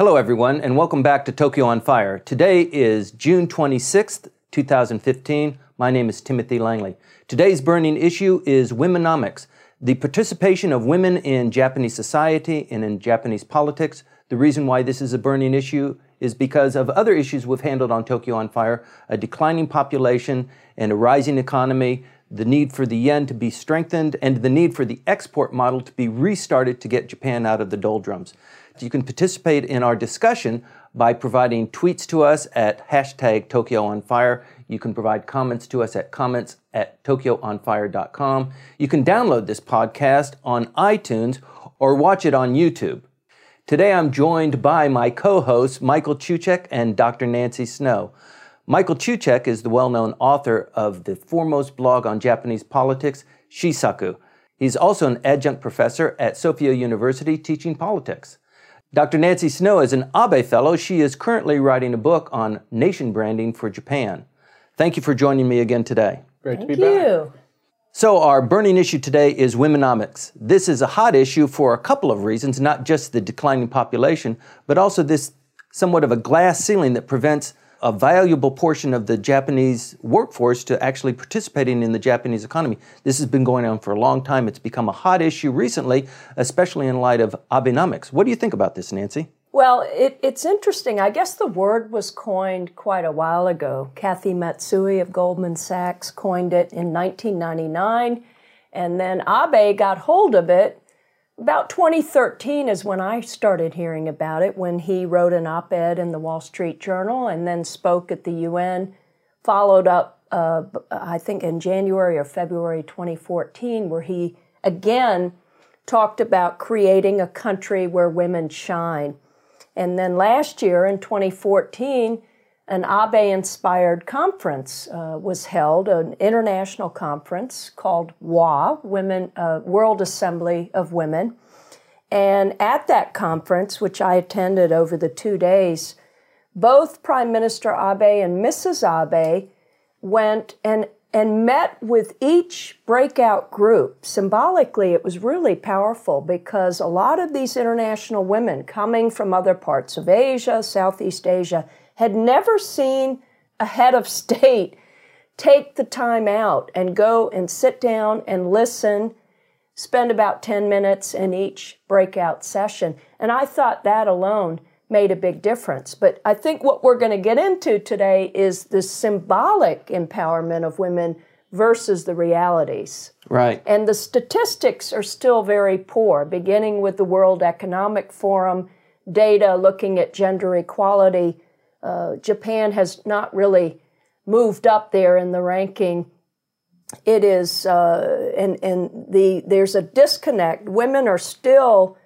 Hello, everyone, and welcome back to Tokyo on Fire. Today is June 26th, 2015. My name is Timothy Langley. Today's burning issue is womenomics, the participation of women in Japanese society and in Japanese politics. The reason why this is a burning issue is because of other issues we've handled on Tokyo on Fire a declining population and a rising economy, the need for the yen to be strengthened, and the need for the export model to be restarted to get Japan out of the doldrums. You can participate in our discussion by providing tweets to us at hashtag Tokyo on Fire. You can provide comments to us at comments at tokyoonfire.com. You can download this podcast on iTunes or watch it on YouTube. Today I'm joined by my co hosts, Michael Cucek and Dr. Nancy Snow. Michael Cucek is the well known author of the foremost blog on Japanese politics, Shisaku. He's also an adjunct professor at Sophia University teaching politics. Dr. Nancy Snow is an Abe Fellow. She is currently writing a book on nation branding for Japan. Thank you for joining me again today. Great Thank to be back. Thank you. back. So, our burning issue today is womenomics. This is a hot issue for a couple of reasons, not just the declining population, but also this somewhat of a glass ceiling that prevents a valuable portion of the Japanese workforce to actually participating in the Japanese economy. This has been going on for a long time. It's become a hot issue recently, especially in light of Abenomics. What do you think about this, Nancy? Well, it, it's interesting. I guess the word was coined quite a while ago. Kathy Matsui of Goldman Sachs coined it in 1999, and then Abe got hold of it about 2013 is when I started hearing about it, when he wrote an op ed in the Wall Street Journal and then spoke at the UN, followed up, uh, I think, in January or February 2014, where he again talked about creating a country where women shine. And then last year in 2014, an Abe inspired conference uh, was held, an international conference called WA, Women, uh, World Assembly of Women. And at that conference, which I attended over the two days, both Prime Minister Abe and Mrs. Abe went and and met with each breakout group. Symbolically, it was really powerful because a lot of these international women coming from other parts of Asia, Southeast Asia, had never seen a head of state take the time out and go and sit down and listen, spend about 10 minutes in each breakout session. And I thought that alone made a big difference. But I think what we're going to get into today is the symbolic empowerment of women versus the realities. Right. And the statistics are still very poor, beginning with the World Economic Forum data looking at gender equality uh, Japan has not really moved up there in the ranking. It is, uh, and and the there's a disconnect. Women are still,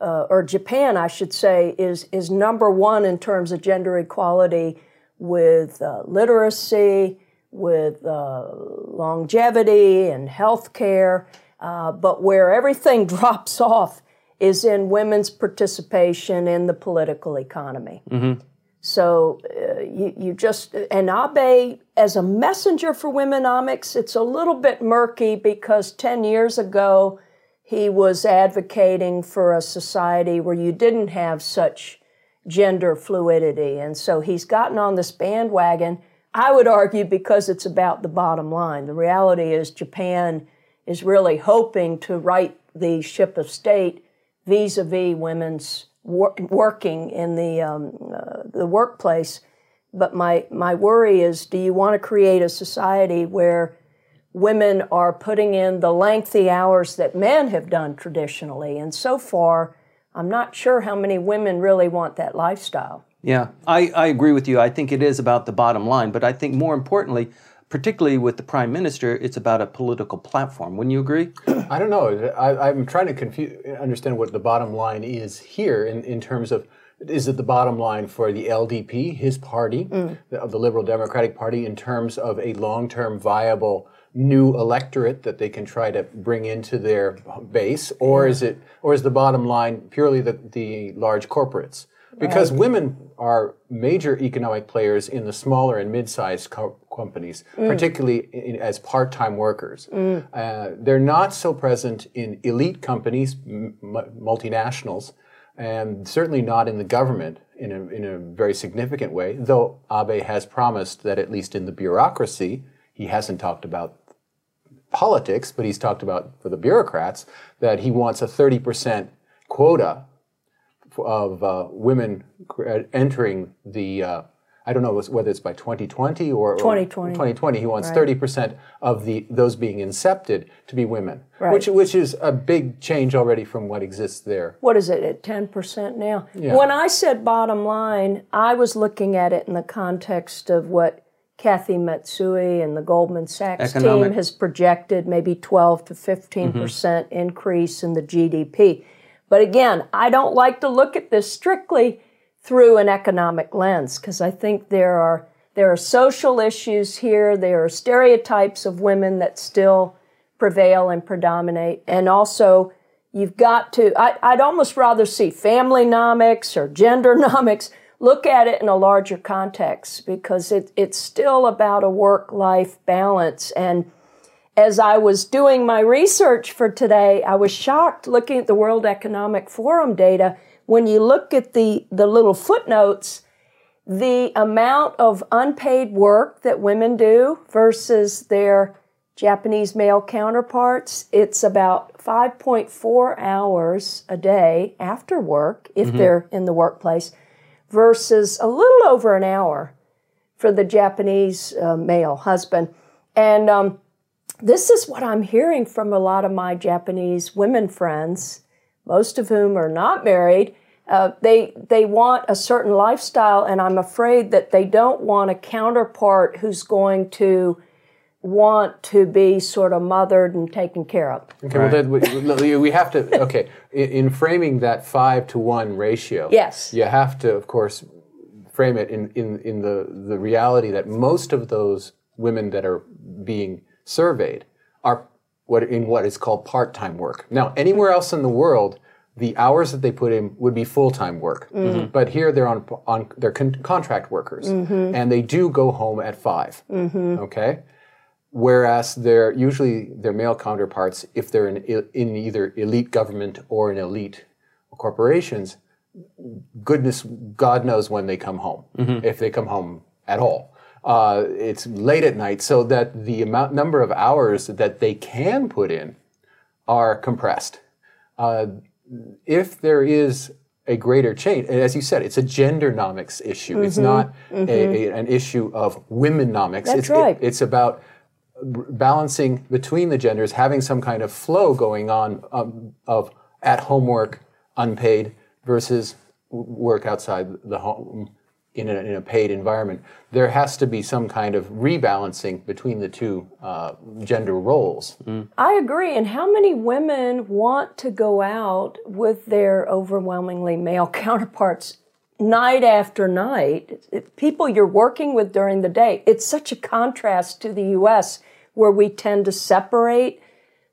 uh, or Japan, I should say, is is number one in terms of gender equality with uh, literacy, with uh, longevity and health care. but where everything drops off is in women's participation in the political economy. Mm-hmm. So uh, you, you just, and Abe, as a messenger for womenomics, it's a little bit murky because 10 years ago, he was advocating for a society where you didn't have such gender fluidity. And so he's gotten on this bandwagon, I would argue, because it's about the bottom line. The reality is Japan is really hoping to right the ship of state vis a vis women's wor- working in the um, uh, the workplace. But my my worry is, do you want to create a society where women are putting in the lengthy hours that men have done traditionally? And so far, I'm not sure how many women really want that lifestyle. Yeah, I, I agree with you. I think it is about the bottom line, but I think more importantly, particularly with the prime minister, it's about a political platform. Wouldn't you agree? I don't know. I, am trying to confuse, understand what the bottom line is here in, in terms of is it the bottom line for the LDP, his party, mm. the, the Liberal Democratic Party, in terms of a long term viable new electorate that they can try to bring into their base, or is it, or is the bottom line purely the, the large corporates? Because right. women are major economic players in the smaller and mid-sized co- companies, mm. particularly in, as part-time workers. Mm. Uh, they're not so present in elite companies, m- multinationals, and certainly not in the government in a, in a very significant way, though Abe has promised that at least in the bureaucracy, he hasn't talked about politics, but he's talked about for the bureaucrats that he wants a 30% quota of uh, women entering the uh, I don't know whether it's by 2020 or, 2020. 2020. He wants right. 30% of the those being incepted to be women, right. which which is a big change already from what exists there. What is it at 10% now? Yeah. When I said bottom line, I was looking at it in the context of what Kathy Matsui and the Goldman Sachs Economic. team has projected maybe 12 to 15% mm-hmm. increase in the GDP. But again, I don't like to look at this strictly through an economic lens because I think there are there are social issues here. There are stereotypes of women that still prevail and predominate, and also you've got to. I, would almost rather see family nomics or gender nomics. Look at it in a larger context because it, it's still about a work life balance. And as I was doing my research for today, I was shocked looking at the World Economic Forum data when you look at the, the little footnotes, the amount of unpaid work that women do versus their Japanese male counterparts, it's about 5.4 hours a day after work if mm-hmm. they're in the workplace versus a little over an hour for the Japanese uh, male husband. And um, this is what I'm hearing from a lot of my Japanese women friends most of whom are not married, uh, they they want a certain lifestyle, and I'm afraid that they don't want a counterpart who's going to want to be sort of mothered and taken care of. Okay, right. well, then we, we have to. Okay, in, in, framing that five to one ratio, yes, you have to, of course, frame it in in in the the reality that most of those women that are being surveyed are what in what is called part-time work. Now, anywhere else in the world, the hours that they put in would be full-time work. Mm-hmm. But here they're on on they're con- contract workers, mm-hmm. and they do go home at 5 mm-hmm. Okay, whereas they're usually their male counterparts, if they're in in either elite government or in elite corporations, goodness, God knows when they come home, mm-hmm. if they come home at all uh, it's late at night, so that the amount number of hours that they can put in are compressed. Uh, if there is a greater change, and as you said, it's a gendernomics issue. Mm-hmm. It's not mm-hmm. a, a, an issue of womenomics. That's it's, right. It, it's about balancing between the genders, having some kind of flow going on um, of at-home work, unpaid, versus work outside the home in a, in a, paid environment, there has to be some kind of rebalancing between the two uh, gender roles. Mm. I agree. And how many women want to go out with their overwhelmingly male counterparts night after night? People you're working with during the day. It's such a contrast to the U.S., where we tend to separate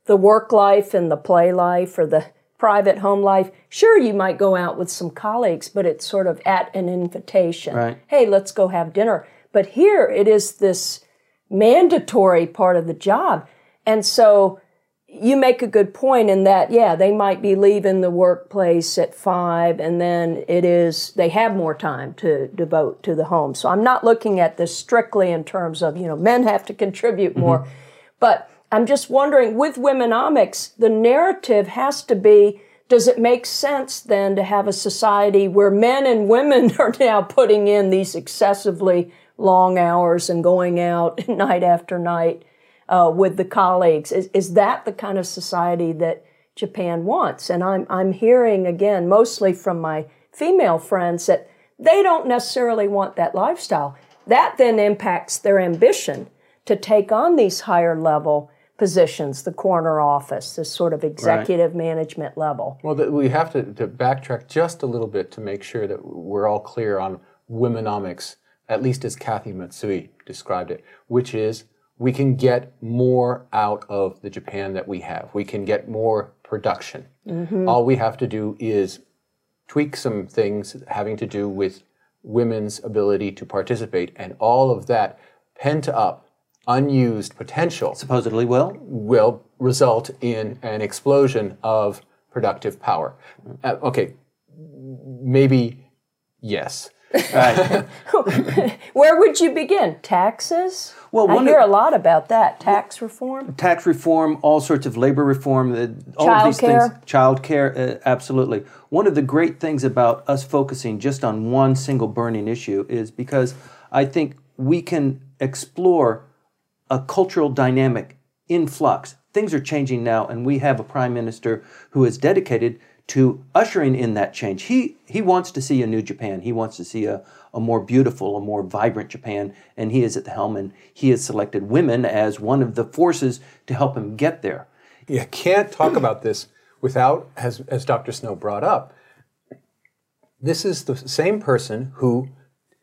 the work life and the play life or the private home life. Sure, you might go out with some colleagues, but it's sort of at an invitation. Right. Hey, let's go have dinner. But here it is this mandatory part of the job. And so you make a good point in that, yeah, they might be leaving the workplace at five and then it is, they have more time to devote to the home. So I'm not looking at this strictly in terms of, you know, men have to contribute more. Mm-hmm. But I'm just wondering with womenomics, the narrative has to be does it make sense then to have a society where men and women are now putting in these excessively long hours and going out night after night uh, with the colleagues? Is, is that the kind of society that Japan wants? And I'm, I'm hearing again, mostly from my female friends, that they don't necessarily want that lifestyle. That then impacts their ambition to take on these higher level positions, the corner office, this sort of executive right. management level. Well, the, we have to, to, backtrack just a little bit to make sure that we're all clear on womenomics, at least as Kathy Matsui described it, which is we can get more out of the Japan that we have. We can get more production. Mm-hmm. All we have to do is tweak some things having to do with women's ability to participate, and all of that pent up unused potential supposedly will will result in an explosion of productive power. Uh, okay, maybe yes. Where would you begin? Taxes? Well, I hear of- a lot about that. Tax reform? tax reform, all sorts of labor reform, uh, all of these Childcare. things. Child care, uh, absolutely. One of the great things about us focusing just on one single burning issue is because I think we can explore a cultural dynamic in flux. Things are changing now, and we have a prime minister who is dedicated to ushering in that change. He he wants to see a new Japan. He wants to see a, a more beautiful, a more vibrant Japan, and he is at the helm. And he has selected women as one of the forces to help him get there. You can't talk about this without, as, as Dr. Snow brought up, this is the same person who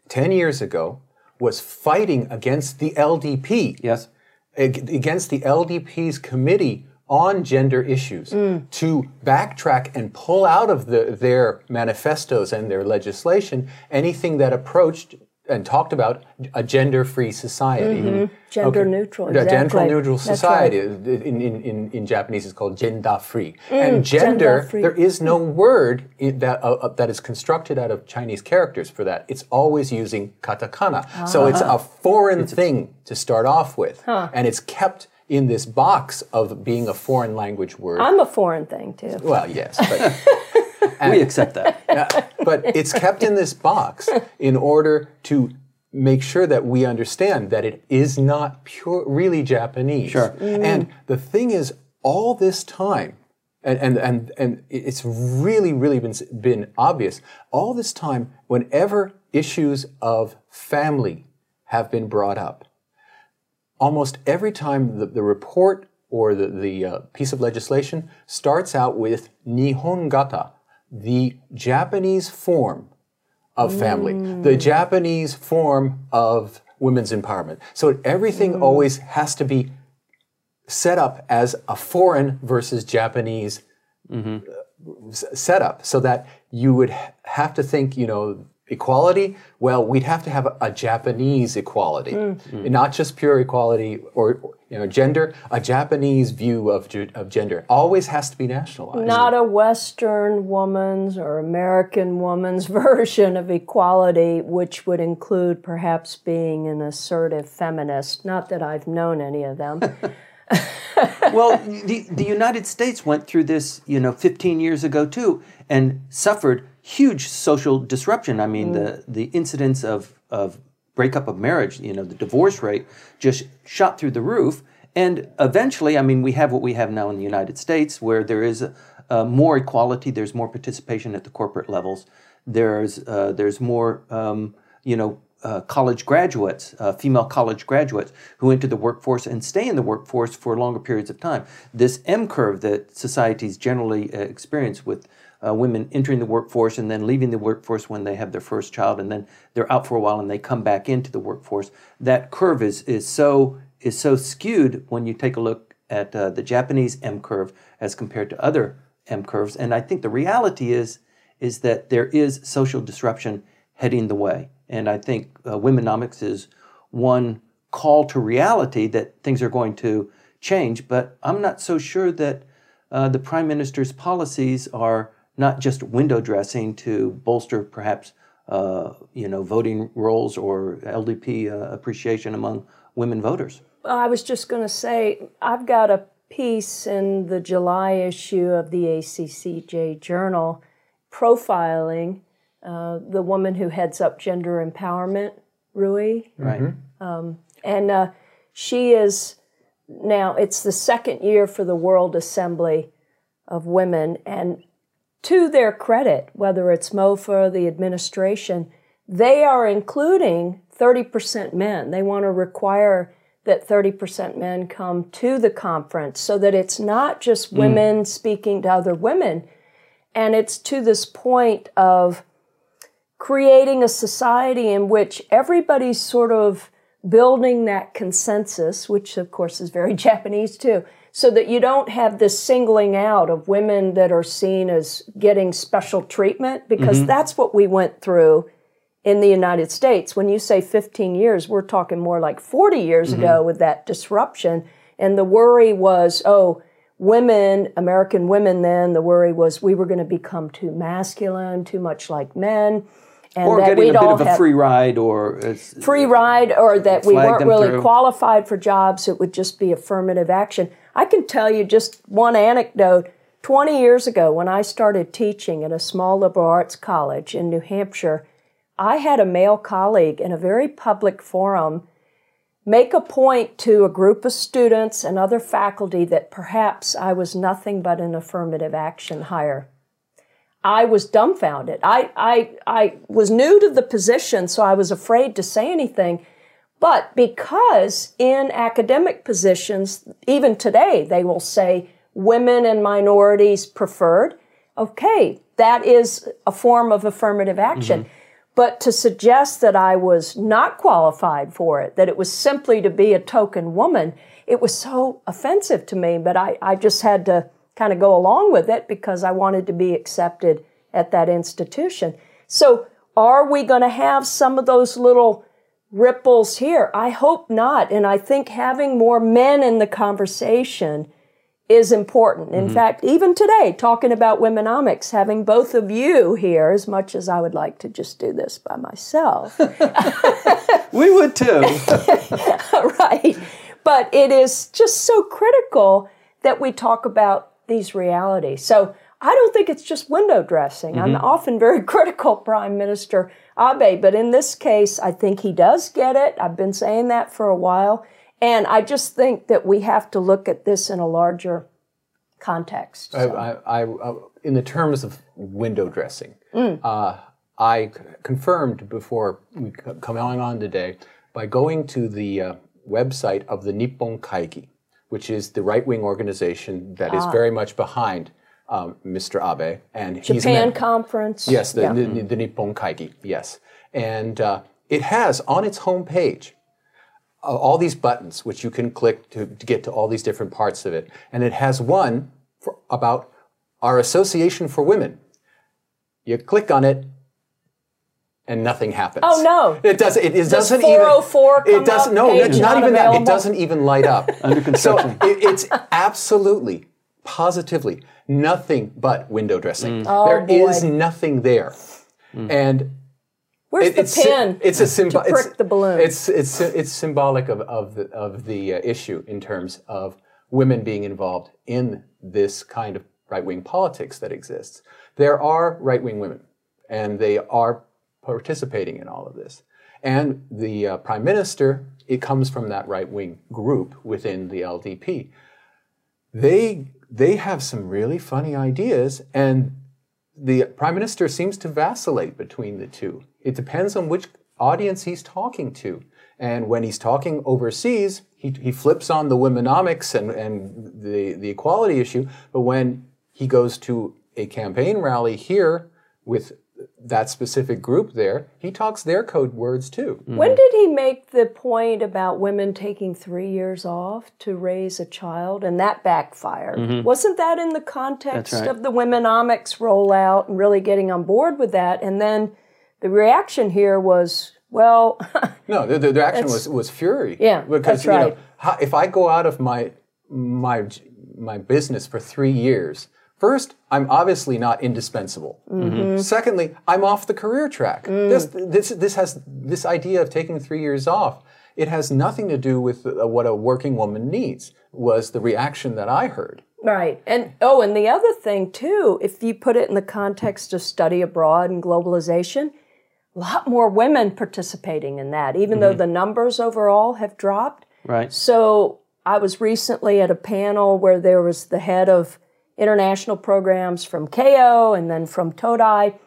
10 years ago was fighting against the LDP. Yes. against the LDP's committee on gender issues mm. to backtrack and pull out of the, their manifestos and their legislation anything that approached and talked about a gender-free society. Gender neutral, A gender exactly. neutral That's society. In, in, in, in Japanese, it's called gender-free. and gender, gender-free. there is no word in that, uh, uh, that is constructed out of Chinese characters for that. It's always using katakana. So it's a foreign thing to start off with. And it's kept in this box of being a foreign language word. I'm a foreign thing too. well, yes, but, we accept that. but it's kept in this box in order to make sure that we understand that it is not pure, really Japanese. Sure. And the thing is, all this time, and, and, and, and it's really, really been, been obvious, all this time, whenever issues of family have been brought up, almost every time the, the report or the, the uh, piece of legislation starts out with Nihongata, the Japanese form of family, the mm. Japanese form of women's empowerment. So everything mm. always has to be set up as a foreign versus Japanese mm-hmm. uh, s- setup so that you would have to think, you know, equality, well, we'd have to have a, a Japanese equality, mm. and not just pure equality or, you know, gender, a Japanese view of, of gender always has to be nationalized. Not a Western woman's or American woman's version of equality, which would include perhaps being an assertive feminist. Not that I've known any of them. well, the, the United States went through this, you know, 15 years ago too, and suffered huge social disruption. I mean, the the incidence of of breakup of marriage, you know, the divorce rate just shot through the roof. And eventually, I mean, we have what we have now in the United States, where there is uh, more equality. There's more participation at the corporate levels. There's uh, there's more, um, you know, uh, college graduates, uh, female college graduates, who enter the workforce and stay in the workforce for longer periods of time. This M curve that societies generally uh, experience with uh, women entering the workforce and then leaving the workforce when they have their first child, and then they're out for a while and they come back into the workforce. That curve is is so is so skewed when you take a look at uh, the Japanese M curve as compared to other M curves. And I think the reality is is that there is social disruption heading the way. And I think uh, Womenomics is one call to reality that things are going to change. But I'm not so sure that uh, the Prime Minister's policies are not just window dressing to bolster perhaps uh, you know voting rolls or LDP uh, appreciation among women voters. I was just going to say, I've got a piece in the July issue of the ACCJ Journal profiling uh, the woman who heads up gender empowerment, Rui. Right. And uh, she is now, it's the second year for the World Assembly of Women. And to their credit, whether it's MOFA, the administration, they are including 30% men. They want to require that 30% men come to the conference so that it's not just mm. women speaking to other women. And it's to this point of creating a society in which everybody's sort of building that consensus, which of course is very Japanese too, so that you don't have this singling out of women that are seen as getting special treatment, because mm-hmm. that's what we went through in the United States. When you say 15 years, we're talking more like 40 years ago mm-hmm. with that disruption. And the worry was, oh, women, American women, then the worry was we were going to become too masculine, too much like men. And or that getting a we'd bit all of a free ride, or free ride, or that we weren't really through. qualified for jobs. It would just be affirmative action. I can tell you just one anecdote. 20 years ago, when I started teaching at a small liberal arts college in New Hampshire, I had a male colleague in a very public forum make a point to a group of students and other faculty that perhaps I was nothing but an affirmative action hire. I was dumbfounded. I, I, I was new to the position, so I was afraid to say anything. But because in academic positions, even today, they will say women and minorities preferred, okay, that is a form of affirmative action. Mm-hmm. But to suggest that I was not qualified for it, that it was simply to be a token woman, it was so offensive to me. But I, I just had to kind of go along with it because I wanted to be accepted at that institution. So, are we going to have some of those little ripples here? I hope not. And I think having more men in the conversation is important. In mm-hmm. fact, even today, talking about womenomics, having both of you here, as much as I would like to just do this by myself, we would too. right? But it is just so critical that we talk about these realities. So I don't think it's just window dressing. I'm mm-hmm. often very critical, Prime Minister Abe, but in this case, I think he does get it. I've been saying that for a while. And I just think that we have to look at this in a larger context. I, I, I, uh, in the terms of window dressing, Mm. uh, I confirmed before we c- come on today by going to the uh, website of the Nippon Kaigi, which is the right wing organization that Ah. is very much behind um, Mr. Abe. And he's a Japan conference. Yes, the, Yeah. the, the Nippon Kaigi, yes. And uh, it has on its homepage uh, all these buttons which you can click to, to get to all these different parts of it. And it has one for, about our Association for Women. You click on it, and nothing happens. Oh, no. It doesn't. It, it doesn't 404 even. come It doesn't. up, No, page it's not not even that. It doesn't even light up. Under construction. So it, it's absolutely, positively nothing but window dressing. Oh, There boy. is nothing there, and Where's it- the it's sy- pin? It's a symbol. to prick the balloon. It's it's it's symbolic of of the of the uh, issue in terms of women being involved in this kind of right wing politics that exists. There are right wing women, and they are participating in all of this. And the uh, prime minister, it comes from that right wing group within the LDP. They they have some really funny ideas, and the prime minister seems to vacillate between the two. It depends on which audience he's talking to. And when he's talking overseas, he, he flips on the womenomics and, and the, the equality issue. But when he goes to a campaign rally here with that specific group there, he talks their code words too. Mm-hmm. When did he make the point about women taking three years off to raise a child and that backfired? Mm-hmm. Wasn't that in the context right. of the womenomics rollout and really getting on board with that? And then the reaction here was, well, No, the, the, the action was, was fury. Yeah, because that's you right. know, if I go out of my my my business for three years, first I'm obviously not indispensable. Mm-hmm. Secondly, I'm off the career track. Mm. This this this has this idea of taking three years off. It has nothing to do with uh, what a working woman needs. Was the reaction that I heard. Right. And oh, and the other thing too, if you put it in the context of study abroad and globalization, a lot more women participating in that, even though the numbers overall have dropped. Right. So I was recently at a panel where there was the head of international programs from KO and then from Todai,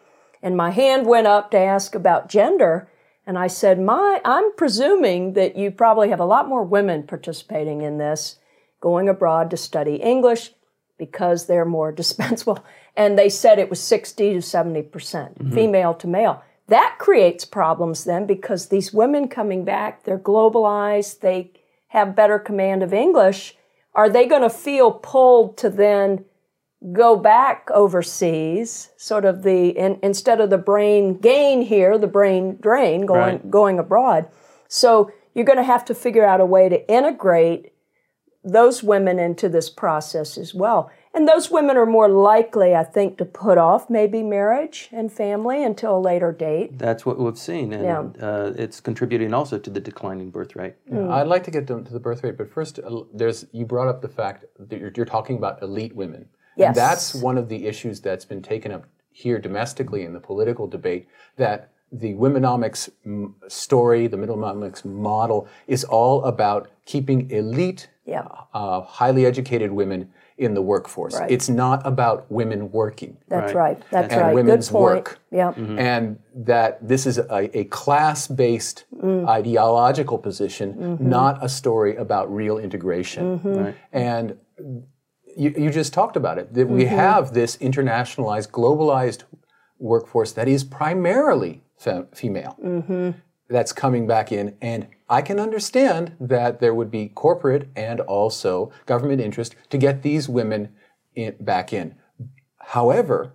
and my hand went up to ask about gender. And I said, My I'm presuming that you probably have a lot more women participating in this, going abroad to study English because they're more dispensable. And they said it was 60 to 70% mm-hmm. female to male. That creates problems then because these women coming back, they're globalized, they have better command of English. Are they going to feel pulled to then go back overseas, sort of the in, instead of the brain gain here, the brain drain going Right. going abroad. So you're going to have to figure out a way to integrate those women into this process as well. And those women are more likely, I think, to put off maybe marriage and family until a later date. That's what we've seen, and Yeah. uh, it's contributing also to the declining birth rate. Hmm. I'd like to get to, to the birth rate, but first, uh, there's you brought up the fact that you're, you're talking about elite women. Yes. And that's one of the issues that's been taken up here domestically in the political debate. That the womenomics mm, story, the womenomics model, is all about keeping elite, Yeah. uh, highly educated women in the workforce. Right. It's not about women working That's Right. right. That's and right. women's Good point. work. Yeah. and that this is a, a class-based ideological position, not a story about real integration. Right. And you, you just talked about it that we have this internationalized, globalized workforce that is primarily fe- female. That's coming back in, and I can understand that there would be corporate and also government interest to get these women in, back in. However,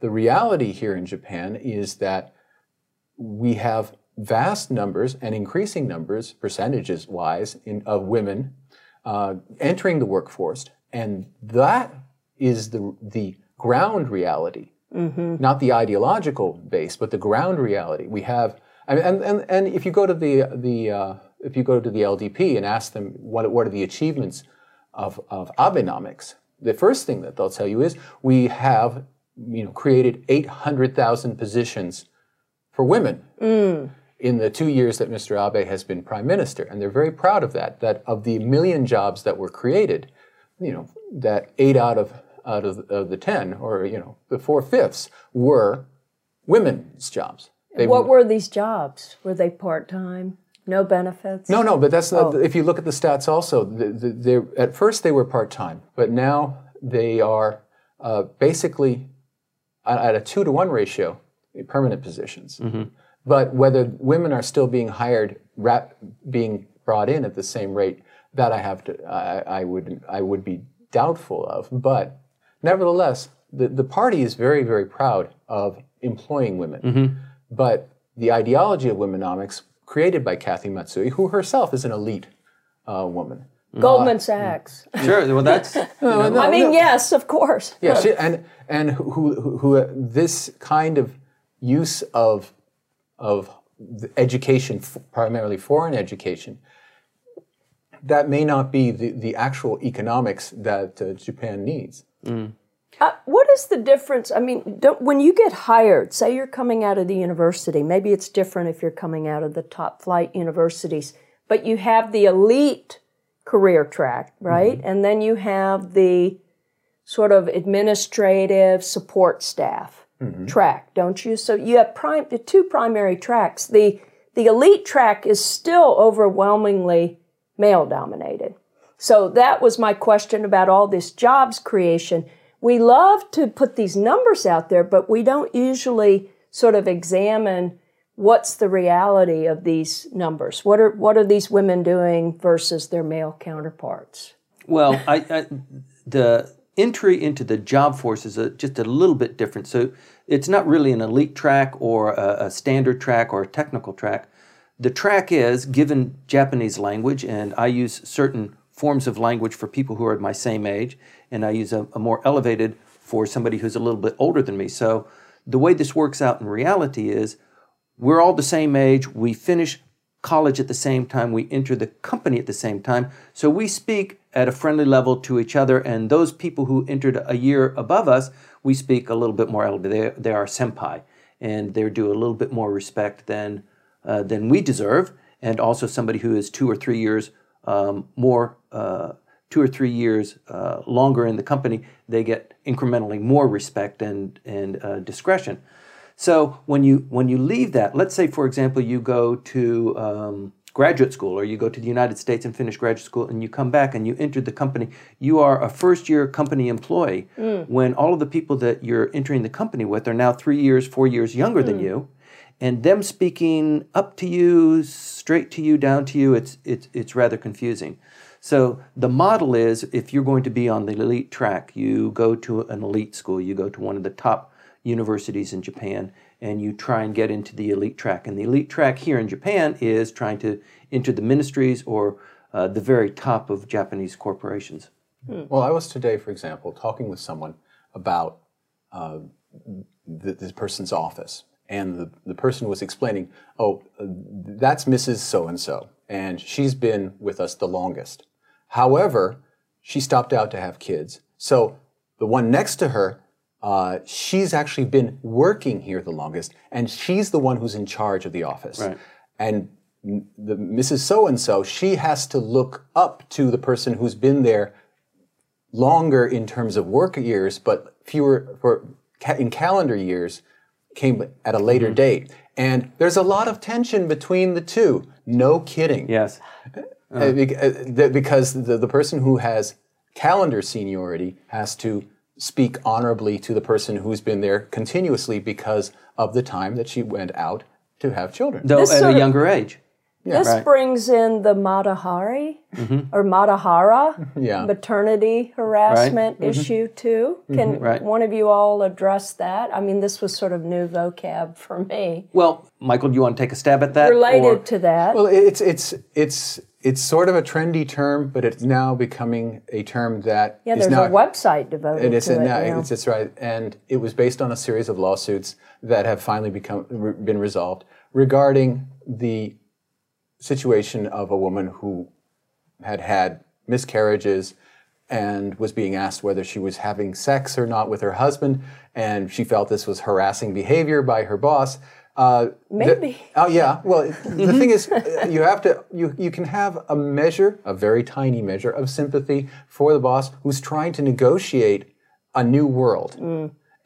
the reality here in Japan is that we have vast numbers and increasing numbers, percentages wise, in, of women uh, entering the workforce, and that is the the ground reality, not the ideological base, but the ground reality. We have, and and and, and if you go to the the uh, if you go to the LDP and ask them what what are the achievements of of Abenomics, the first thing that they'll tell you is we have you know created eight hundred thousand positions for women in the two years that Mr. Abe has been prime minister, and they're very proud of that. That of the million jobs that were created, you know, that eight out of out of, of the ten, or you know, the four fifths were women's jobs. They What were these jobs? Were they part time? No benefits? no, no, but that's not. Oh. If you look at the stats, also, the, the, they're, at first they were part time, but now they are uh, basically at at a two to one ratio, permanent positions. But whether women are still being hired, ra- being brought in at the same rate, that I have to, I, I would, I would be doubtful of. But nevertheless, the, the party is very, very proud of employing women. But the ideology of womenomics, created by Kathy Matsui, who herself is an elite uh, woman. Goldman Sachs. Sure. Well, that's I mean, yes, of course. Yeah, she, and and who, who, who uh, this kind of use of of the education, f- primarily foreign education, that may not be the, the actual economics that uh, Japan needs. Uh, what is the difference? I mean, don't, when you get hired, say you're coming out of the university, maybe it's different if you're coming out of the top flight universities, but you have the elite career track, right? And then you have the sort of administrative support staff track, don't you? So you have prime, the two primary tracks. The the elite track is still overwhelmingly male dominated. So that was my question about all this jobs creation. We love to put these numbers out there, but we don't usually sort of examine what's the reality of these numbers. What are what are these women doing versus their male counterparts? Well, I, I, the entry into the job force is a, just a little bit different. So it's not really an elite track or a, a standard track or a technical track. The track is given Japanese language, and I use certain forms of language for people who are my same age, and I use a, a more elevated for somebody who's a little bit older than me. So the way this works out in reality is we're all the same age. We finish college at the same time. We enter the company at the same time. So we speak at a friendly level to each other. And those people who entered a year above us, we speak a little bit more elevated. They, they are senpai, and they're due a little bit more respect than uh, than we deserve. And also somebody who is two or three years um, more. Uh, Two or three years uh, longer in the company, they get incrementally more respect and and uh, discretion. So when you when you leave that, let's say for example you go to um, graduate school or you go to the United States and finish graduate school and you come back and you enter the company, you are a first year company employee. When all of the people that you're entering the company with are now three years, four years younger than you, and them speaking up to you, straight to you, down to you, it's it's it's rather confusing. So the model is if you're going to be on the elite track, you go to an elite school, you go to one of the top universities in Japan, and you try and get into the elite track. And the elite track here in Japan is trying to enter the ministries or uh, the very top of Japanese corporations. Well, I was today, for example, talking with someone about uh, th- this person's office. And the, the person was explaining, oh, that's Mrs. So and so, and she's been with us the longest. However, she stopped out to have kids. So the one next to her, uh, she's actually been working here the longest, and she's the one who's in charge of the office. Right. And the Mrs. So and so, she has to look up to the person who's been there longer in terms of work years, but fewer for ca- in calendar years came at a later Mm-hmm. date. And there's a lot of tension between the two. No kidding. Yes. Uh, bec- uh, because the, the person who has calendar seniority has to speak honorably to the person who's been there continuously because of the time that she went out to have children. Though This at sort a of- younger age. This Right. brings in the Matahari mm-hmm. or Matahara Yeah. maternity harassment mm-hmm. issue too. Mm-hmm. Can Right. one of you all address that? I mean, this was sort of new vocab for me. Well, Michael, do you want to take a stab at that? Related or- to that, Well, it's it's it's it's sort of a trendy term, but it's now becoming a term that yeah, is there's now, a website devoted It is to it. now. now. It's, it's right, and it was based on a series of lawsuits that have finally become re- been resolved regarding the situation of a woman who had had miscarriages and was being asked whether she was having sex or not with her husband, and she felt this was harassing behavior by her boss. Uh, the- Maybe. oh yeah. Well, the thing is, uh, you have to. You you can have a measure, a very tiny measure of sympathy for the boss who's trying to negotiate a new world,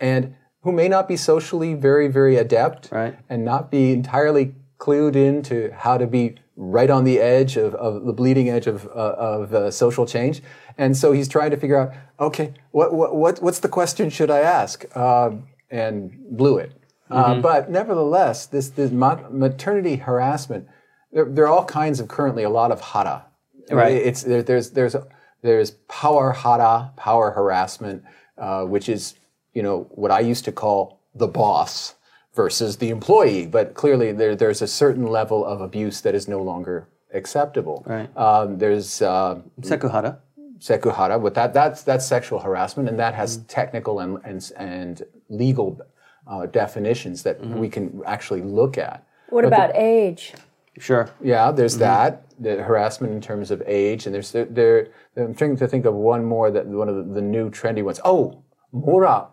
and who may not be socially very very adept, Right. and not be entirely clued into how to be right on the edge of, of the bleeding edge of, uh, of uh, social change. And so he's trying to figure out, okay, what, what, what, what's the question should I ask? Um and blew it. Uh, but nevertheless, this, this maternity harassment, there, there are all kinds of currently a lot of hara. Right. It's, there, there's, there's, there's power hara, power harassment, uh, which is, you know, what I used to call the boss versus the employee. But clearly, there, there's a certain level of abuse that is no longer acceptable. Right. Um, there's uh, Sekuhara. sekuhara, but that, that's, that's sexual harassment, and that has technical and, and, and legal uh, definitions that we can actually look at. what about age? Sure. Yeah, there's that the harassment in terms of age, and there's there. there I'm trying to think of one more that one of the, the new trendy ones. Oh, mora,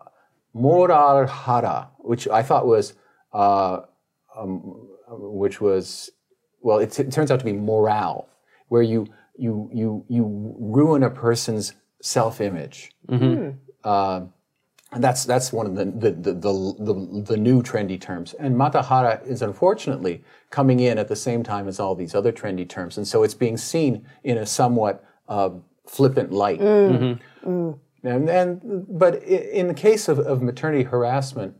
moral hara, which I thought was, uh, um, which was, well, it, it turns out to be morale, where you you you you ruin a person's self-image. Uh, and that's that's one of the the, the the the the new trendy terms. And matahara is unfortunately coming in at the same time as all these other trendy terms, and so it's being seen in a somewhat uh, flippant light. And, and but in the case of, of maternity harassment,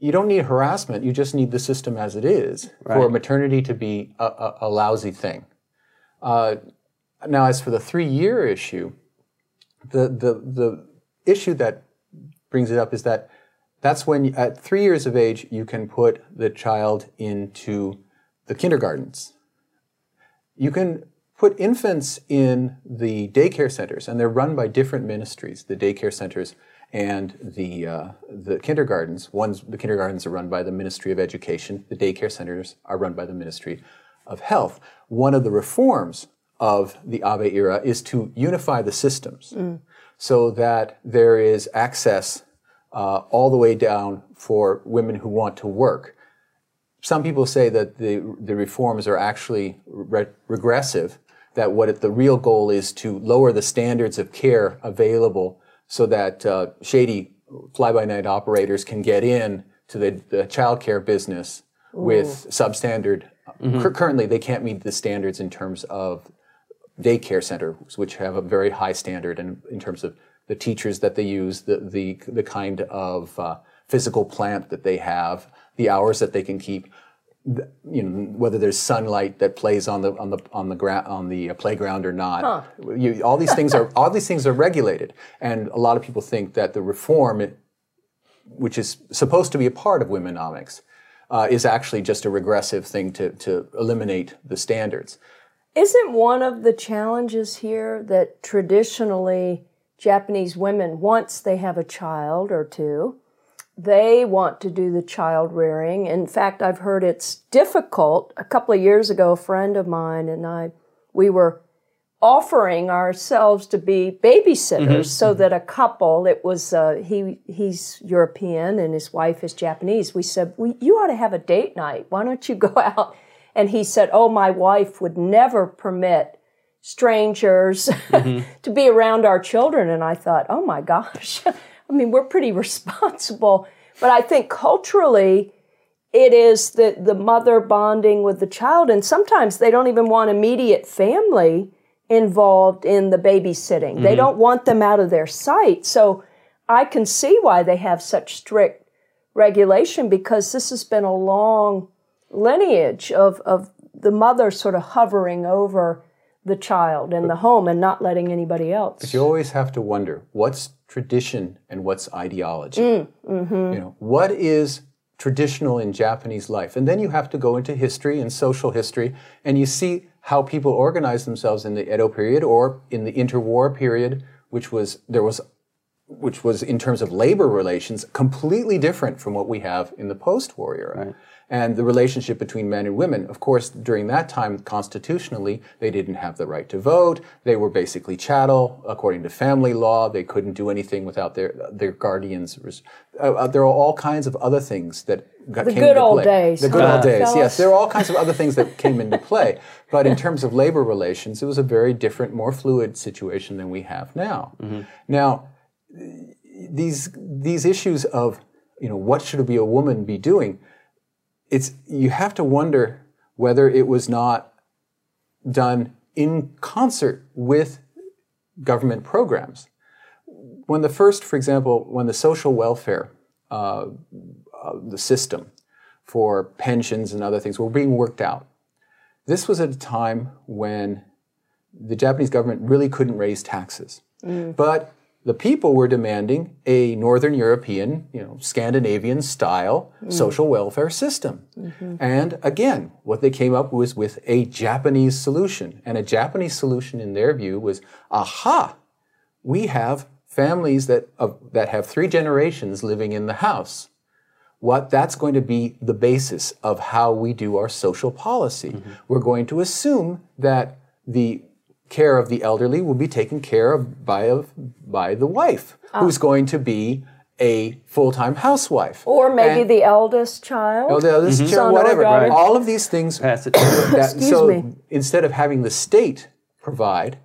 you don't need harassment. You just need the system as it is for maternity to be a, a, a lousy thing. Uh, now, as for the three-year issue, the the the issue that brings it up is that that's when at three years of age you can put the child into the kindergartens. You can put infants in the daycare centers, and they're run by different ministries. The daycare centers and the uh, the kindergartens. One's the kindergartens are run by the Ministry of Education. The daycare centers are run by the Ministry of Health. One of the reforms of the Abe era is to unify the systems so that there is access uh, all the way down for women who want to work. Some people say that the, the reforms are actually re- regressive, that what it, the real goal is to lower the standards of care available so that uh, shady fly by night operators can get in to the, the childcare business with substandard. Cur- currently, they can't meet the standards in terms of daycare centers, which have a very high standard in, in terms of the teachers that they use, the the, the kind of uh, physical plant that they have, the hours that they can keep. You know whether there's sunlight that plays on the on the on the gra- on the uh, playground or not. You, all these things are all these things are regulated, and a lot of people think that the reform, which is supposed to be a part of womenomics, uh, is actually just a regressive thing to to eliminate the standards. Isn't one of the challenges here that traditionally Japanese women, once they have a child or two, they want to do the child rearing. In fact, I've heard it's difficult. A couple of years ago, a friend of mine and I, we were offering ourselves to be babysitters mm-hmm. so that a couple it was uh, he he's european and his wife is japanese we said well, you ought to have a date night why don't you go out and he said oh my wife would never permit strangers mm-hmm. to be around our children and i thought oh my gosh i mean we're pretty responsible but i think culturally it is the, the mother bonding with the child and sometimes they don't even want immediate family involved in the babysitting. Mm-hmm. They don't want them out of their sight. So I can see why they have such strict regulation because this has been a long lineage of, of the mother sort of hovering over the child and the home and not letting anybody else. But you always have to wonder what's tradition and what's ideology. Mm, mm-hmm. You know, what is traditional in Japanese life? And then you have to go into history and social history and you see how people organized themselves in the Edo period or in the interwar period, which was there was which was in terms of labor relations completely different from what we have in the post-war era. Right. And the relationship between men and women, of course, during that time, constitutionally, they didn't have the right to vote. They were basically chattel, according to family law. They couldn't do anything without their their guardians. Uh, uh, there are all kinds of other things that got, the good old play. days. The good old days. Yes, there are all kinds of other things that came into play. But in terms of labor relations, it was a very different, more fluid situation than we have now. Mm-hmm. Now, these these issues of you know what should be a woman be doing, it's you have to wonder whether it was not done in concert with government programs. When the first, for example, when the social welfare uh, uh, the system for pensions and other things were being worked out. This was at a time when the Japanese government really couldn't raise taxes. Mm. But the people were demanding a Northern European, you know, Scandinavian style mm. social welfare system. Mm-hmm. And again, what they came up with was with a Japanese solution. And a Japanese solution, in their view, was aha, we have families that, uh, that have three generations living in the house what that's going to be the basis of how we do our social policy. Mm-hmm. We're going to assume that the care of the elderly will be taken care of by, a, by the wife, oh. who's going to be a full-time housewife, or maybe and, the eldest child, or the eldest mm-hmm. child, whatever. Right. All of these things. Pass it. That, Excuse so me. instead of having the state provide,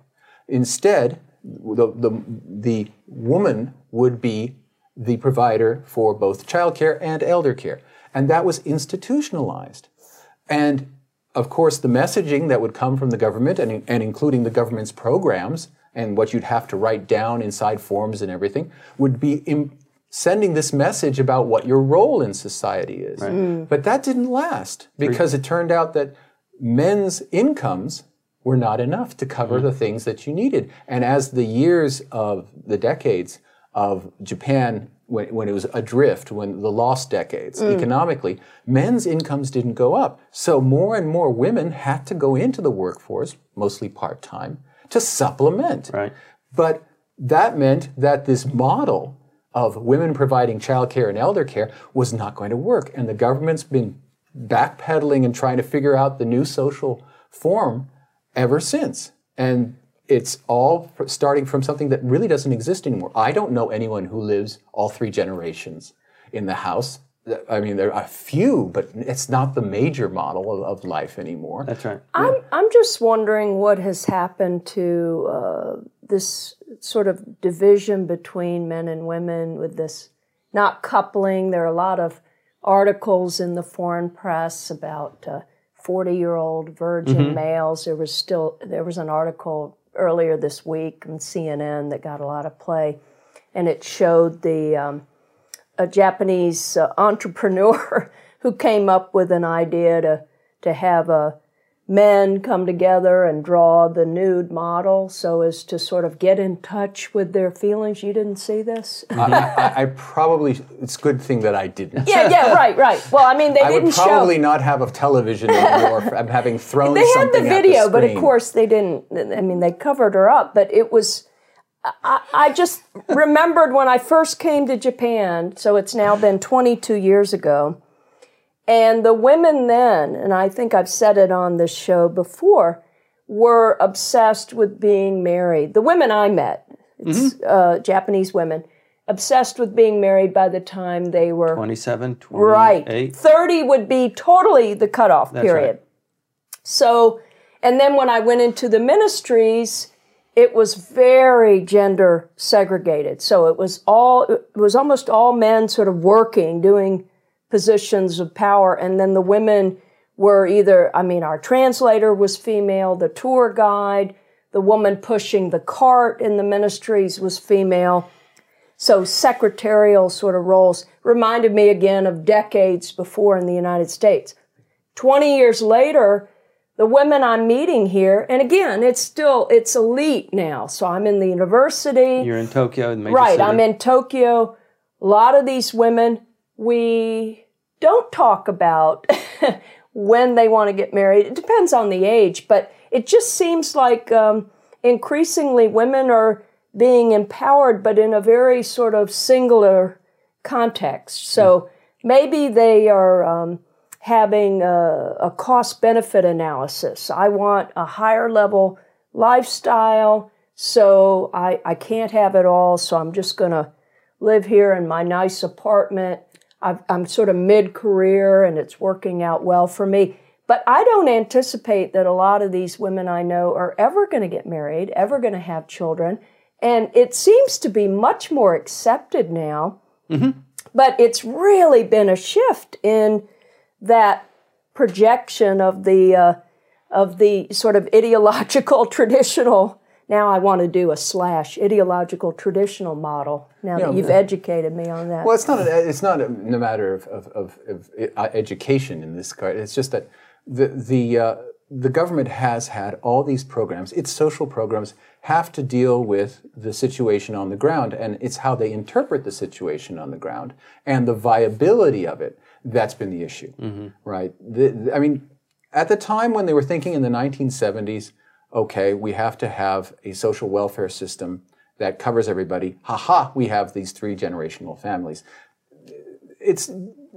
instead the, the the woman would be the provider for both childcare and elder care. And that was institutionalized. And of course, the messaging that would come from the government and, and including the government's programs and what you'd have to write down inside forms and everything would be Im- sending this message about what your role in society is. Right. Mm. But that didn't last because it turned out that men's incomes were not enough to cover mm. the things that you needed. And as the years of the decades of Japan when, when it was adrift, when the lost decades mm. economically, men's incomes didn't go up. So more and more women had to go into the workforce, mostly part time, to supplement. Right. But that meant that this model of women providing childcare and elder care was not going to work. And the government's been backpedaling and trying to figure out the new social form ever since. And it's all starting from something that really doesn't exist anymore. I don't know anyone who lives all three generations in the house. I mean, there are a few, but it's not the major model of, of life anymore. That's right. I'm. I'm just wondering what has happened to uh, this sort of division between men and women with this not coupling. There are a lot of articles in the foreign press about 40 uh, year old virgin mm-hmm. males. There was still, there was an article earlier this week on CNN that got a lot of play, and it showed the um, a Japanese uh, entrepreneur who came up with an idea to to have a men come together and draw the nude model so as to sort of get in touch with their feelings. You didn't see this? I, I, I probably, it's a good thing that I didn't. yeah, yeah, right, right. Well, I mean, they I didn't would probably show. not have a television anymore. I'm having thrown They had the video, the but of course they didn't. I mean, they covered her up, but it was. I, I just remembered when I first came to Japan, so it's now been 22 years ago. And the women then, and I think I've said it on this show before, were obsessed with being married. The women I met, it's uh, Japanese women, obsessed with being married by the time they were 27, 28. Right. 30 would be totally the cutoff period. right. So, and then when I went into the ministries, it was very gender segregated. So it was all, it was almost all men sort of working, doing positions of power. And then the women were either, I mean, our translator was female, the tour guide, the woman pushing the cart in the ministries was female. So secretarial sort of roles reminded me again of decades before in the United States. 20 years later, the women I'm meeting here, and again, it's still, it's elite now. So I'm in the university. You're in Tokyo, Right, city. I'm in Tokyo. A lot of these women, we don't talk about when they want to get married. It depends on the age, but it just seems like um, increasingly women are being empowered, but in a very sort of singular context. So maybe they are um, having a, a cost benefit analysis. I want a higher level lifestyle, so I, I can't have it all, so I'm just going to live here in my nice apartment. I've, I'm sort of mid career and it's working out well for me. But I don't anticipate that a lot of these women I know are ever going to get married, ever going to have children. And it seems to be much more accepted now. But it's really been a shift in that projection of the uh, of the sort of ideological traditional. Now I want to do a slash ideological traditional model. Now that you've educated me on that. Well, it's not. A, it's not a, no matter of, of, of, of uh, education in this card. It's just that the the uh, the government has had all these programs. Its social programs have to deal with the situation on the ground, and it's how they interpret the situation on the ground and the viability of it. That's been the issue, right? The, the- I mean, at the time when they were thinking in the 1970s, okay, we have to have a social welfare system that covers everybody. Ha ha, we have these three generational families. It's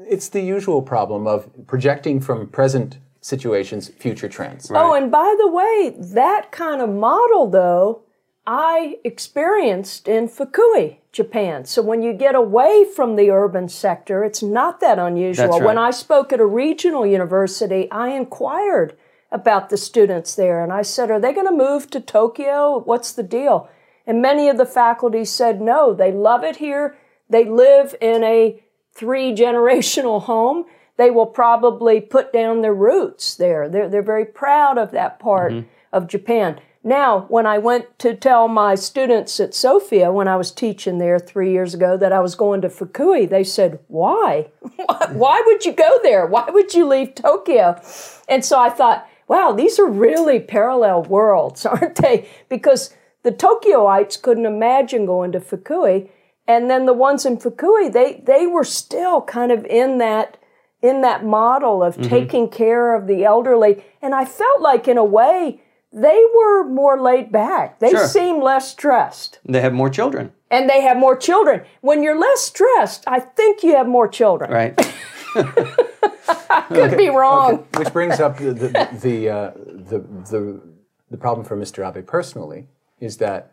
it's the usual problem of projecting from present situations future trends. Oh, and by the way, that kind of model, though, I experienced in Fukui, Japan. So when you get away from the urban sector, it's not that unusual. Right. When I spoke at a regional university, I inquired about the students there and I said, Are they going to move to Tokyo? What's the deal? And many of the faculty said, No, they love it here. They live in a three generational home. They will probably put down their roots there. They're, they're very proud of that part mm-hmm. of Japan. Now, when I went to tell my students at Sophia when I was teaching there three years ago that I was going to Fukui, they said, Why? Why would you go there? Why would you leave Tokyo? And so I thought, wow, these are really parallel worlds, aren't they? Because the Tokyoites couldn't imagine going to Fukui. And then the ones in Fukui, they, they were still kind of in that in that model of mm-hmm. taking care of the elderly. And I felt like in a way they were more laid back. They Sure. seemed less stressed. They have more children, And they have more children. When you're less stressed, I think you have more children. right? Could be wrong. Which brings up the the the, uh, the the the problem for Mr. Abe personally is that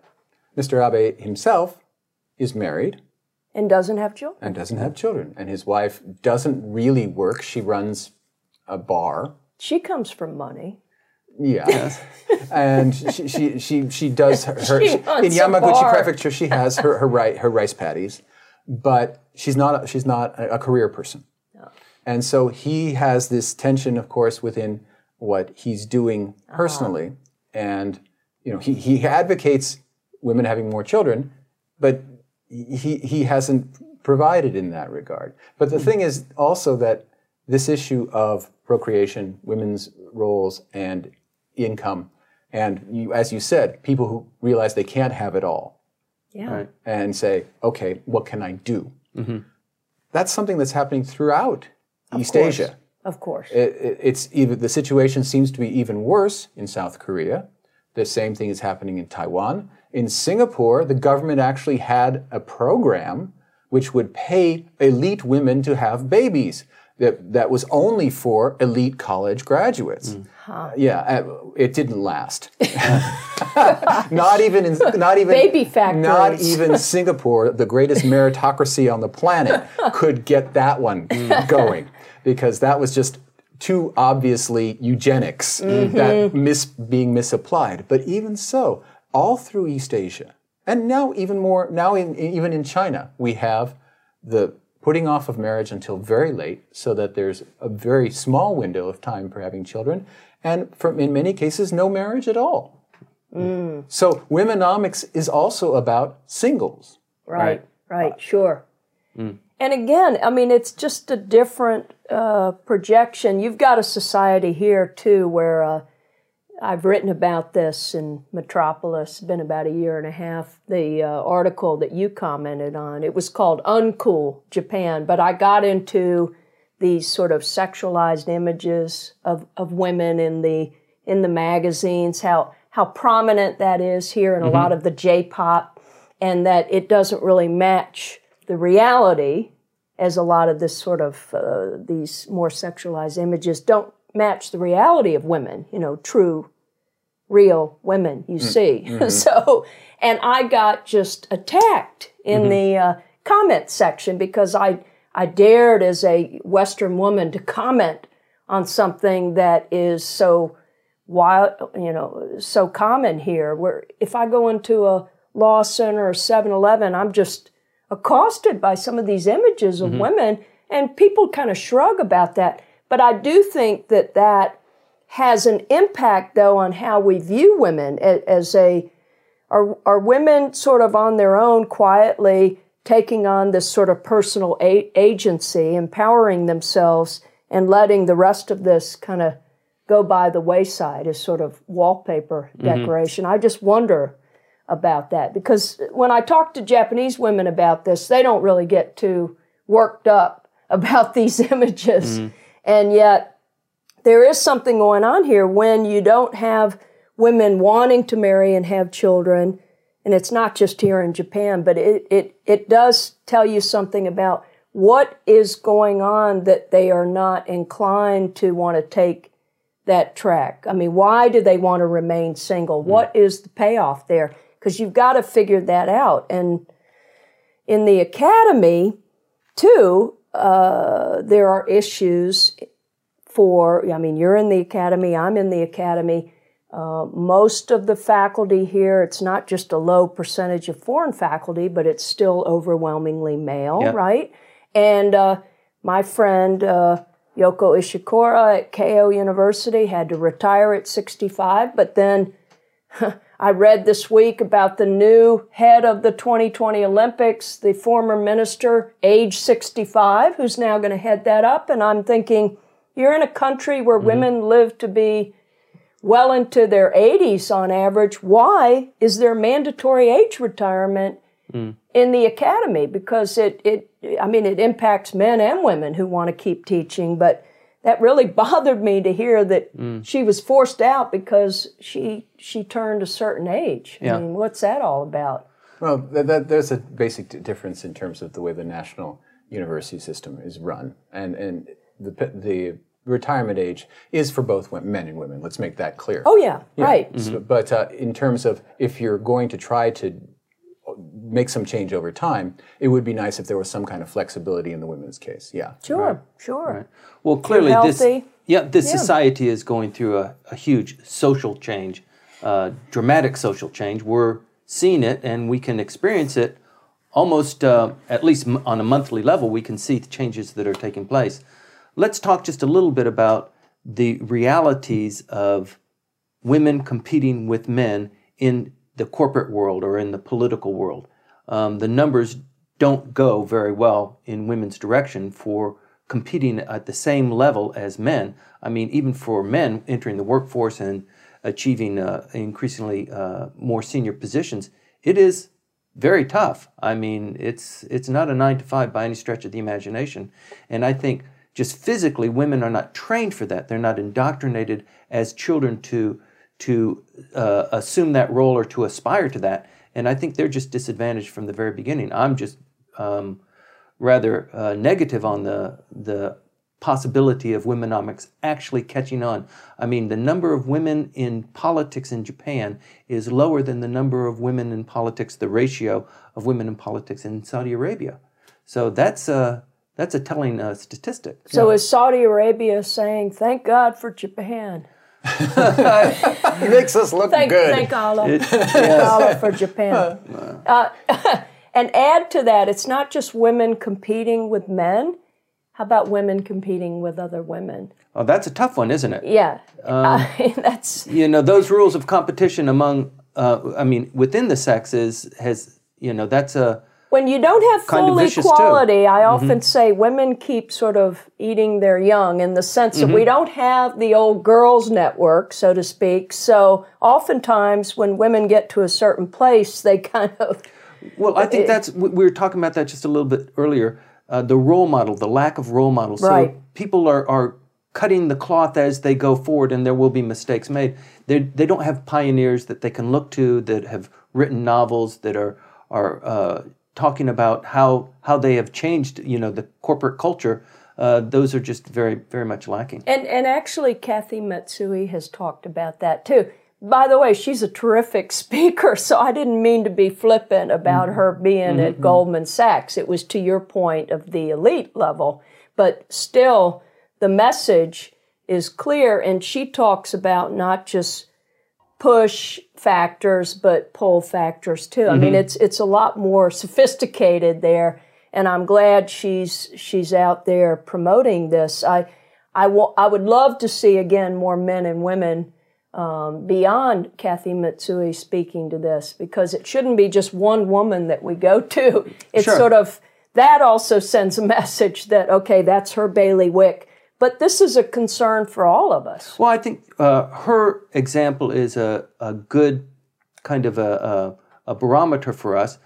Mr. Abe himself is married And doesn't have children. and doesn't have children, and his wife doesn't really work. She runs a bar. She comes from money. Yeah, and she, she she she does her, her She in Yamaguchi. Prefecture. She has her her, ri- her rice paddies, but she's not a, she's not a, a career person, and so he has this tension, of course, within what he's doing personally, and you know he he advocates women having more children, but he he hasn't provided in that regard. But the thing is also that this issue of procreation, women's roles, and income. And you, as you said, people who realize they can't have it all Yeah. Right. and say, okay, what can I do? Mm-hmm. That's something that's happening throughout East course. Asia. Of course. It, it- it's even the situation seems to be even worse in South Korea. The same thing is happening in Taiwan. In Singapore, the government actually had a program which would pay elite women to have babies. That that was only for elite college graduates. Yeah, uh, it didn't last. not even in, not even Baby factories. Not even Singapore, the greatest meritocracy on the planet, could get that one going because that was just too obviously eugenics that mm-hmm. mis, being misapplied. But even so, all through East Asia, and now even more now in, even in China, we have the putting off of marriage until very late, so that there's a very small window of time for having children, and from in many cases, no marriage at all. Mm. So womenomics is also about singles. Right, right, sure. Mm. And again, I mean, it's just a different uh, projection. You've got a society here too where uh, I've written about this in Metropolis. Been about a year and a half. The uh, article that you commented on it was called "Uncool Japan," but I got into these sort of sexualized images of, of women in the in the magazines. How how prominent that is here in a lot of the J-pop, and that it doesn't really match the reality as a lot of this sort of uh, these more sexualized images don't match the reality of women you know true real women you see. So and i got just attacked in the uh, comment section because i i dared as a western woman to comment on something that is so wild you know so common here where if i go into a lawson or a 7-eleven i'm just accosted by some of these images of mm-hmm. women and people kind of shrug about that. But i do think that that has an impact though on how we view women as a are, are women sort of on their own quietly taking on this sort of personal a- agency empowering themselves and letting the rest of this kind of go by the wayside as sort of wallpaper mm-hmm. decoration? I just wonder about that because when I talk to Japanese women about this, they don't really get too worked up about these images. Mm-hmm. And yet, there is something going on here when you don't have women wanting to marry and have children. And it's not just here in Japan, but it, it, it does tell you something about what is going on that they are not inclined to want to take that track. I mean, why do they want to remain single? Mm. What is the payoff there? Because you've got to figure that out. And in the academy, too, uh, there are issues for, I mean, you're in the academy, I'm in the academy. Uh, most of the faculty here, it's not just a low percentage of foreign faculty, but it's still overwhelmingly male, Yeah. right? And uh, my friend uh, Yoko Ishikura at Keio University had to retire at 65, but then I read this week about the new head of the 2020 Olympics, the former minister, age 65, who's now going to head that up. And I'm thinking, you're in a country where mm-hmm. women live to be well into their 80s on average. Why is there mandatory age retirement mm. in the academy? Because it, it, I mean, it impacts men and women who want to keep teaching, but that really bothered me to hear that she was forced out because she she turned a certain age. Yeah. I mean, what's that all about? Well, th- th- there's a basic difference in terms of the way the national university system is run, and and the the retirement age is for both wo- men and women. Let's make that clear. Oh yeah, right. So- but uh, in terms of if you're going to try to make some change over time, it would be nice if there was some kind of flexibility in the women's case. Yeah. Sure, sure. Well, clearly this healthy. yeah this society is going through a, a huge social change, uh, dramatic social change. We're seeing it, and we can experience it almost uh, at least m- on a monthly level. We can see the changes that are taking place. Let's talk just a little bit about the realities of women competing with men in the corporate world or in the political world. Um, the numbers don't go very well in women's direction for competing at the same level as men. I mean, even for men entering the workforce and achieving uh, increasingly uh, more senior positions, it is very tough. I mean, it's it's not a nine to five by any stretch of the imagination, and I think just physically, women are not trained for that. They're not indoctrinated as children to to uh, assume that role or to aspire to that, and I think they're just disadvantaged from the very beginning. I'm just um, rather uh, negative on the the possibility of womenomics actually catching on. I mean, the number of women in politics in Japan is lower than the number of women in politics, the ratio of women in politics in Saudi Arabia. So that's a that's a telling uh, statistic. So is Saudi Arabia saying, "Thank God for Japan"? It makes us look thank, good. Thank Allah. Thank Allah for Japan. Uh, and add to that, it's not just women competing with men. How about women competing with other women? Oh, that's a tough one, isn't it? Yeah, um, that's you know those rules of competition among. Uh, I mean, within the sexes has you know that's a when you don't have full equality, I mm-hmm. often say women keep sort of eating their young in the sense mm-hmm. that we mm-hmm. don't have the old girls' network, so to speak. So oftentimes, when women get to a certain place, they kind of. Well, I think it, that's we were talking about that just a little bit earlier. Uh, the role model, the lack of role models. Right. So people are, are cutting the cloth as they go forward, and there will be mistakes made. They they don't have pioneers that they can look to that have written novels that are are uh, talking about how how they have changed, you know, the corporate culture. Uh, those are just very very much lacking. And and actually, Kathy Matsui has talked about that too. By the way, she's a terrific speaker, so I didn't mean to be flippant about mm-hmm. her being mm-hmm. at Goldman Sachs. It was to your point of the elite level, but still, the message is clear, and she talks about not just push factors but pull factors too. Mm-hmm. I mean mm-hmm. it's it's a lot more sophisticated there and I'm glad she's she's out there promoting this. I I, w- I would love to see again more men and women um, beyond Kathy Matsui speaking to this because it shouldn't be just one woman that we go to. It's sure. sort of that also sends a message that okay, that's her bailiwick but this is a concern for all of us. Well, I think uh, her example is a, a good kind of a, a, a barometer for us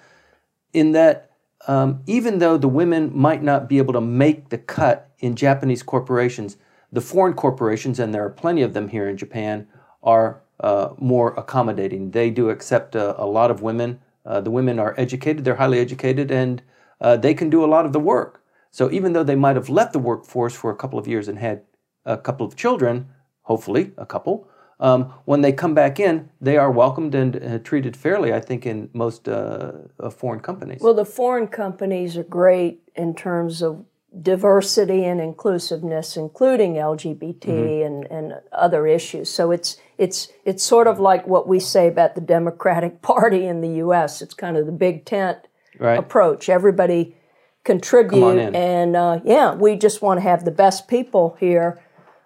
in that um, even though the women might not be able to make the cut in Japanese corporations, the foreign corporations, and there are plenty of them here in Japan, are uh, more accommodating. They do accept a, lot of women. Uh, the women are educated, they're highly educated, and uh, they can do a lot of the work. So even though they might have left the workforce for a couple of years and had a couple of children, hopefully a couple, um, when they come back in, they are welcomed and uh, treated fairly, I think, in most uh, foreign companies. Well, the foreign companies are great in terms of diversity and inclusiveness, including LGBT mm-hmm. and, and other issues. So it's it's it's sort of like what we say about the Democratic Party in the U.S. It's kind of the big tent right. approach. Everybody contribute. And uh, yeah, we just want to have the best people here.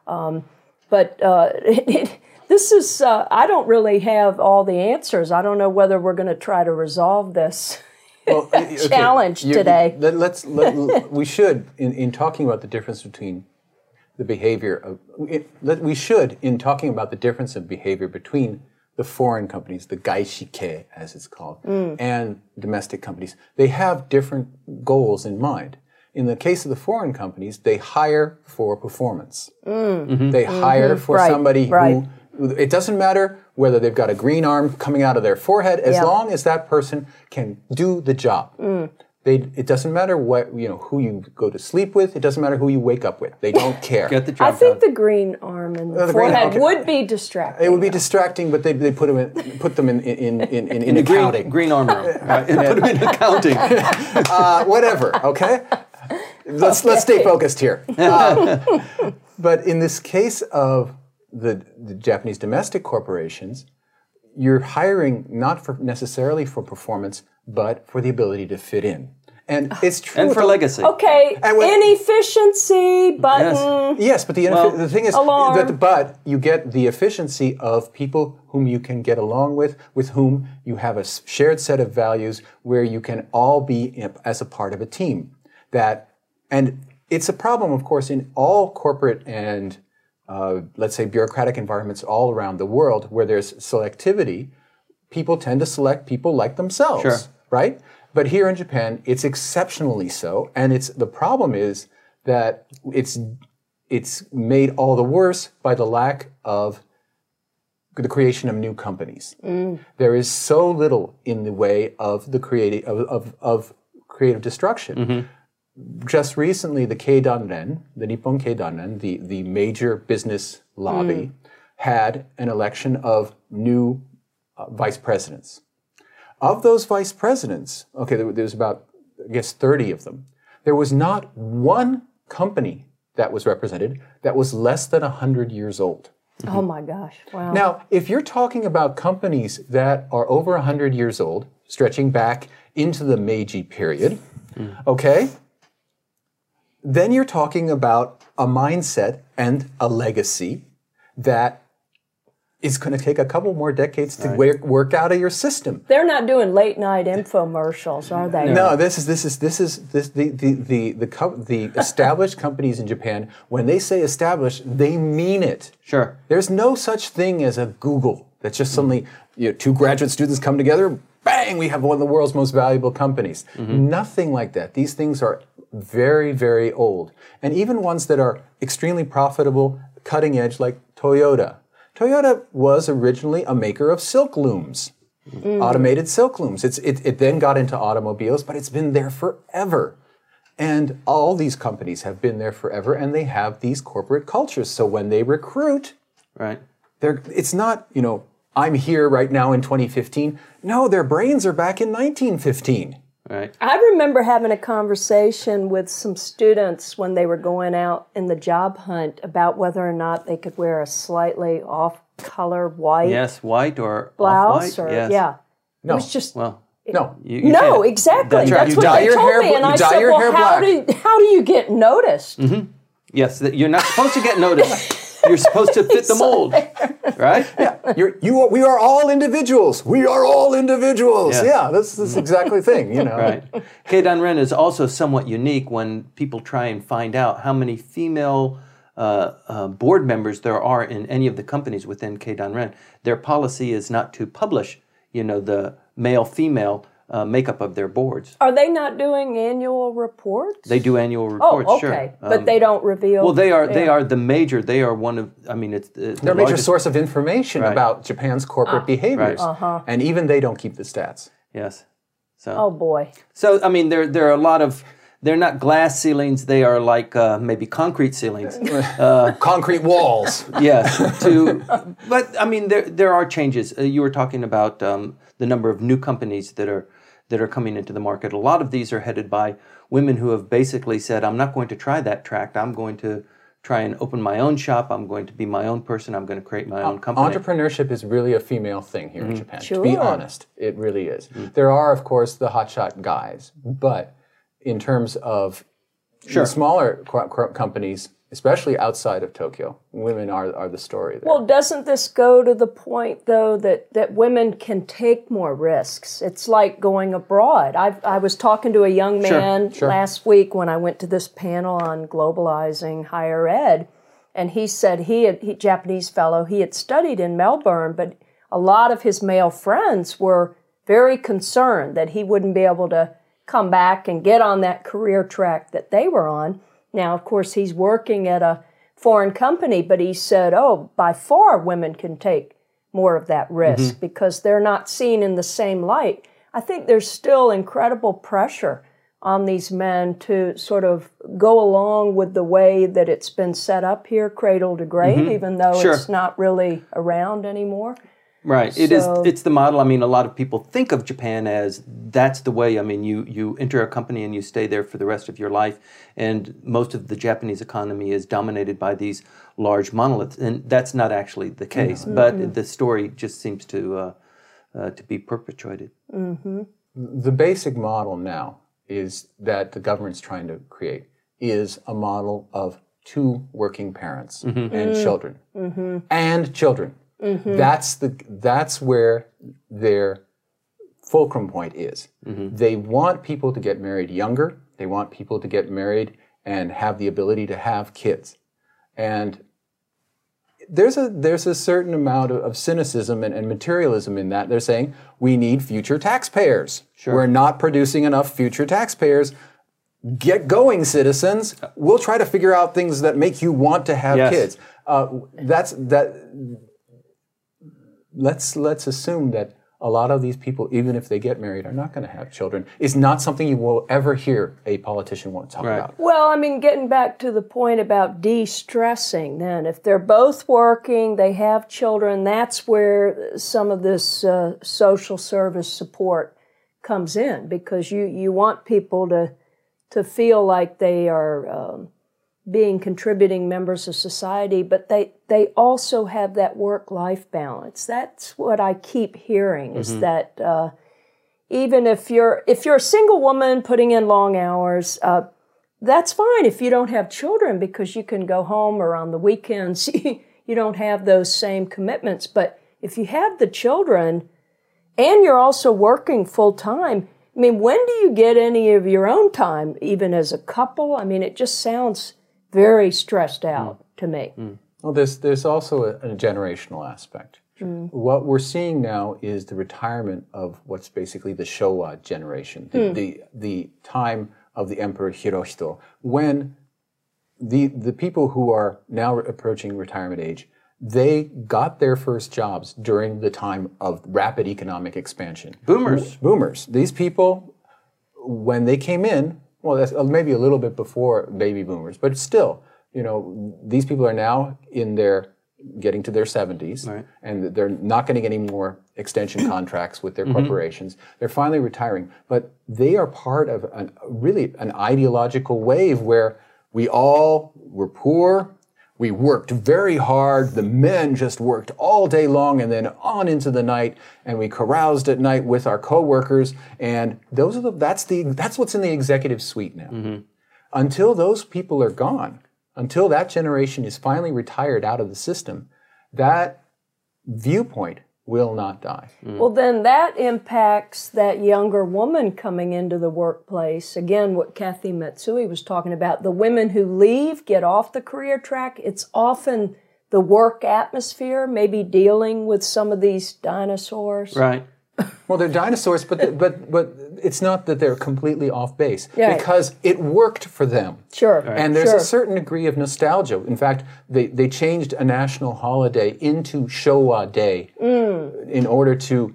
Um, but uh, it, it, this is, uh, I don't really have all the answers. I don't know whether we're going to try to resolve this. Well, okay. challenge you, today. Let, us let, we should in, in talking about the difference between the behavior of it, let, we should in talking about the difference of behavior between the foreign companies, the gaishikei as it's called, mm. and domestic companies, they have different goals in mind. In the case of the foreign companies, they hire for performance. Mm. Mm-hmm. They hire mm-hmm. for right. somebody right. who, it doesn't matter whether they've got a green arm coming out of their forehead, as yeah. long as that person can do the job. Mm. They, it doesn't matter what you know who you go to sleep with. It doesn't matter who you wake up with. They don't care. Get the job I think the green arm and the, uh, the forehead okay. would be distracting. It would be distracting, but they, they put them in put them in in in, in, in, in accounting. Green, green arm room. right? put them in accounting. uh, whatever. Okay. Let's okay. let's stay focused here. Uh, but in this case of the, the Japanese domestic corporations, you're hiring not for necessarily for performance, but for the ability to fit in. And it's true. And for legacy. Okay. And when, inefficiency button. Yes, yes but the, well, the thing is alarm. that but you get the efficiency of people whom you can get along with, with whom you have a shared set of values where you can all be as a part of a team. That and it's a problem, of course, in all corporate and uh, let's say bureaucratic environments all around the world where there's selectivity. People tend to select people like themselves, Sure. Right? But here in Japan, it's exceptionally so, and it's the problem is that it's it's made all the worse by the lack of the creation of new companies. Mm. There is so little in the way of the creative of, of, of creative destruction. Mm-hmm. Just recently, the Keidanren, the Nippon Keidanren, the, the major business lobby, mm. had an election of new uh, vice presidents. Of those vice presidents, okay, there, there was about, I guess, 30 of them. There was not one company that was represented that was less than 100 years old. Oh my gosh! Wow. Now, if you're talking about companies that are over 100 years old, stretching back into the Meiji period, hmm. okay, then you're talking about a mindset and a legacy that is going to take a couple more decades to work, work out of your system. They're not doing late night infomercials, are they? No, this is this is this is this the the the the, co- the established companies in Japan. When they say established, they mean it. Sure. There's no such thing as a Google. That's just suddenly you know, two graduate students come together. Bang! We have one of the world's most valuable companies. Mm-hmm. Nothing like that. These things are very very old, and even ones that are extremely profitable, cutting edge, like Toyota. Toyota was originally a maker of silk looms mm. automated silk looms. It's, it, it then got into automobiles, but it's been there forever. And all these companies have been there forever, and they have these corporate cultures. So when they recruit, Right. they're, it's not, you know, I'm here right now in 2015. No, their brains are back in 1915. Right. I remember having a conversation with some students when they were going out in the job hunt about whether or not they could wear a slightly off-color white Yes, white or blouse, off-white. or yes. yeah. No, It was just Well, no. you, you no, can't- exactly. That's That's. You what dye they your told hair me, and you I dye said, your "Well, hair how black." do how do you get noticed?" Mm-hmm. Yes, you're not supposed to get noticed. You're supposed to fit the mold, right? Yeah, You're, you are, we are all individuals. We are all individuals. Yes. Yeah, that's, that's exactly the thing, you know. Right. Keidanren is also somewhat unique when people try and find out how many female uh, uh, board members there are in any of the companies within Keidanren. Their policy is not to publish, you know, the male-female uh, makeup of their boards. Are they not doing annual reports? They do annual reports. Oh, okay, sure. but Um, they don't reveal. well, they are they are the major. They are one of. I mean, it's the, They're a major source of information Right. about Japan's corporate behaviors. Uh-huh. And even they don't keep the stats. Yes. So Oh boy. So I mean, there there are a lot of. They're not glass ceilings. They are like uh, maybe concrete ceilings. Concrete walls. yes. To, but I mean, there there are changes. Uh, you were talking about um, the number of new companies that are that are coming into the market. A lot of these are headed by women who have basically said, "I'm not going to try that tract. I'm going to try and open my own shop. I'm going to be my own person. I'm going to create my own company." Entrepreneurship is really a female thing here in mm-hmm. Japan. To be honest, it really is. Mm-hmm. There are, of course, the hotshot guys, but in terms of Sure. smaller co- co- companies, especially outside of Tokyo, women are, are the story there. Well, doesn't this go to the point though that that women can take more risks? It's like going abroad. I I was talking to a young Sure, man sure. last week when I went to this panel on globalizing higher ed, and he said he had he Japanese fellow he had studied in Melbourne, but a lot of his male friends were very concerned that he wouldn't be able to come back and get on that career track that they were on. Now, of course, he's working at a foreign company, but he said, oh, by far women can take more of that risk mm-hmm. because they're not seen in the same light. I think there's still incredible pressure on these men to sort of go along with the way that it's been set up here, cradle to grave, mm-hmm. even though Sure. it's not really around anymore. Right. It is. So- It's the model. I mean, a lot of people think of Japan as that's the way. I mean, you you enter a company and you stay there for the rest of your life, and most of the Japanese economy is dominated by these large monoliths, and that's not actually the case. But the story just seems to uh, uh, to be perpetuated. the basic model now is that the government's trying to create is a model of two working parents and children and children that's the that's where their fulcrum point is they want people to get married younger they want people to get married and have the ability to have kids. And there's a there's a certain amount of, of cynicism and, and, materialism in that. They're saying we need future taxpayers. Sure. We're not producing enough future taxpayers. Get going, citizens. We'll try to figure out things that make you want to have yes. kids. Uh, that's that. Let's let's assume that a lot of these people, even if they get married, are not going to have children. Is not something you will ever hear a politician want to talk right. about. Well, I mean, getting back to the point about de-stressing, then if they're both working, they have children, that's where some of this uh, social service support comes in because you you want people to to feel like they are. Um, being contributing members of society, but they, they also have that work life balance. That's what I keep hearing is mm-hmm. that uh, even if you're if you're a single woman putting in long hours, uh, that's fine if you don't have children because you can go home or on the weekends. you don't have those same commitments. But if you have the children and you're also working full time, I mean, when do you get any of your own time, even as a couple? I mean, it just sounds very stressed out mm. to me. Mm. Well, there's, there's also a, a generational aspect. Mm. What we're seeing now is the retirement of what's basically the Showa generation, the, mm. the, the, time of the Emperor Hirohito, when the, the people who are now approaching retirement age, they got their first jobs during the time of rapid economic expansion. Boomers. Boomers. These people, when they came in, well, that's uh, maybe a little bit before baby boomers, but still, you know, these people are now in their getting to their 70s right. and they're not getting any more extension contracts with their mm-hmm. corporations they're finally retiring but they are part of an, really an ideological wave where we all were poor we worked very hard. The men just worked all day long and then on into the night, and we caroused at night with our coworkers. And those are the that's the that's what's in the executive suite now. Mm-hmm. Until those people are gone, until that generation is finally retired out of the system, that viewpoint will not die. Mm. Well, then that impacts that younger woman coming into the workplace. Again, what Kathy Matsui was talking about the women who leave, get off the career track, it's often the work atmosphere, maybe dealing with some of these dinosaurs. Right. Well, they're dinosaurs, but but but it's not that they're completely off base right. because it worked for them. Sure. Right. And there's sure. a certain degree of nostalgia. In fact, they, they changed a national holiday into Showa Day mm. in order to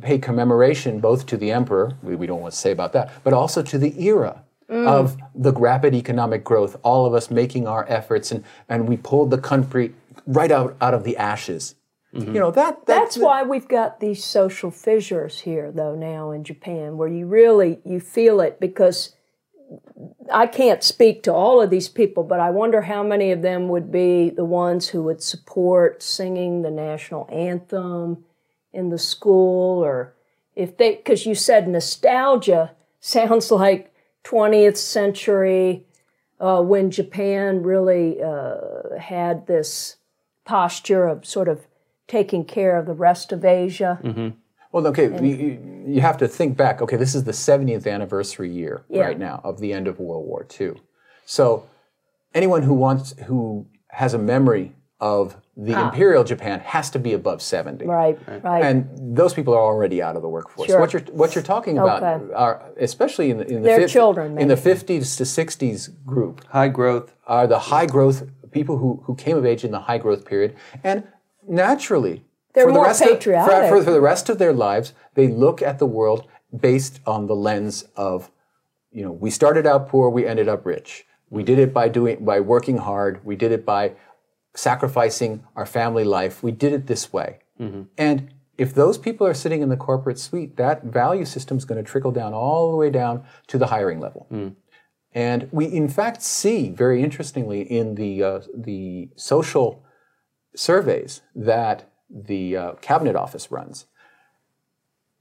pay commemoration both to the emperor, we, we don't want to say about that, but also to the era. Mm. Of the rapid economic growth, all of us making our efforts, and, and we pulled the country right out, out of the ashes. Mm-hmm. You know that, that that's that, why we've got these social fissures here, though now in Japan, where you really you feel it because I can't speak to all of these people, but I wonder how many of them would be the ones who would support singing the national anthem in the school, or if they because you said nostalgia sounds like 20th century uh, when Japan really uh, had this posture of sort of taking care of the rest of Asia. Mm-hmm. Well, okay, you, you, have to think back. Okay, this is the 70th anniversary year yeah. right now of the end of World War II. So, anyone who wants who has a memory of the ah. imperial Japan has to be above 70. Right, right. And those people are already out of the workforce. Sure. What you're what you're talking about okay. are especially in the in the Their children, in the 50s to 60s group. High growth are the high growth people who who came of age in the high growth period and naturally. They're for more the rest patriotic. Of, for, for the rest of their lives, they look at the world based on the lens of, you know, we started out poor, we ended up rich. We did it by doing by working hard. We did it by sacrificing our family life. We did it this way. Mm-hmm. And if those people are sitting in the corporate suite, that value system is going to trickle down all the way down to the hiring level. Mm. And we, in fact, see very interestingly in the uh, the social surveys that the uh, Cabinet Office runs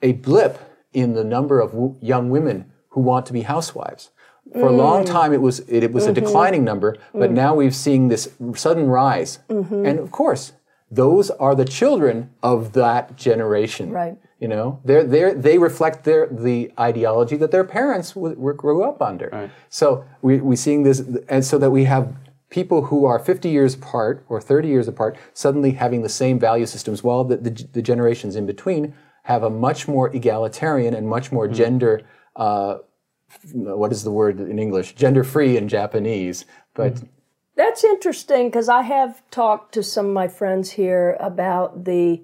a blip in the number of w- young women who want to be housewives. For mm. a long mm. time, it was it, it was mm-hmm. a declining number, but mm. now we've seen this sudden rise. Mm-hmm. And of course, those are the children of that generation. Right. You know, they're, they're, they reflect their, the ideology that their parents w- w- grew up under. Right. So we, we're seeing this, and so that we have people who are 50 years apart or 30 years apart suddenly having the same value systems, while the, the, the generations in between have a much more egalitarian and much more gender, uh, what is the word in English? Gender free in Japanese. But That's interesting because I have talked to some of my friends here about the,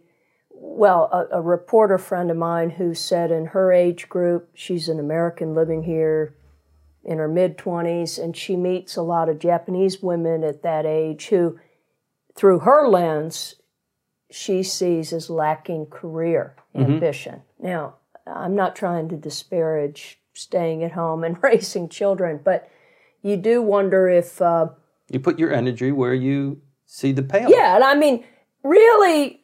well, a, a reporter friend of mine who said in her age group, she's an American living here in her mid 20s, and she meets a lot of Japanese women at that age who, through her lens, she sees as lacking career ambition. Now, I'm not trying to disparage staying at home and raising children, but you do wonder if. Uh, You put your energy where you see the payoff. yeah, and I mean, really,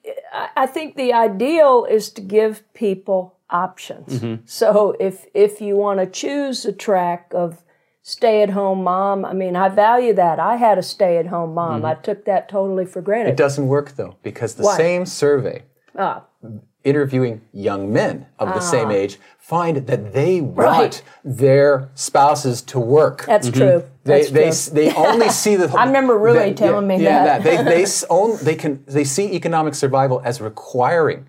I think the ideal is to give people options. Mm-hmm. So if if you want to choose a track of stay at home mom, I mean, I value that. I had a stay at home mom. Mm-hmm. I took that totally for granted. it doesn't work though, because the same survey Ah, interviewing young men of the same ah. age find that they want Right. their spouses to work. that's mm-hmm. true. They, That's they, true. they only see the. I remember really they- telling yeah, me yeah, that. They they own, they can they see economic survival as requiring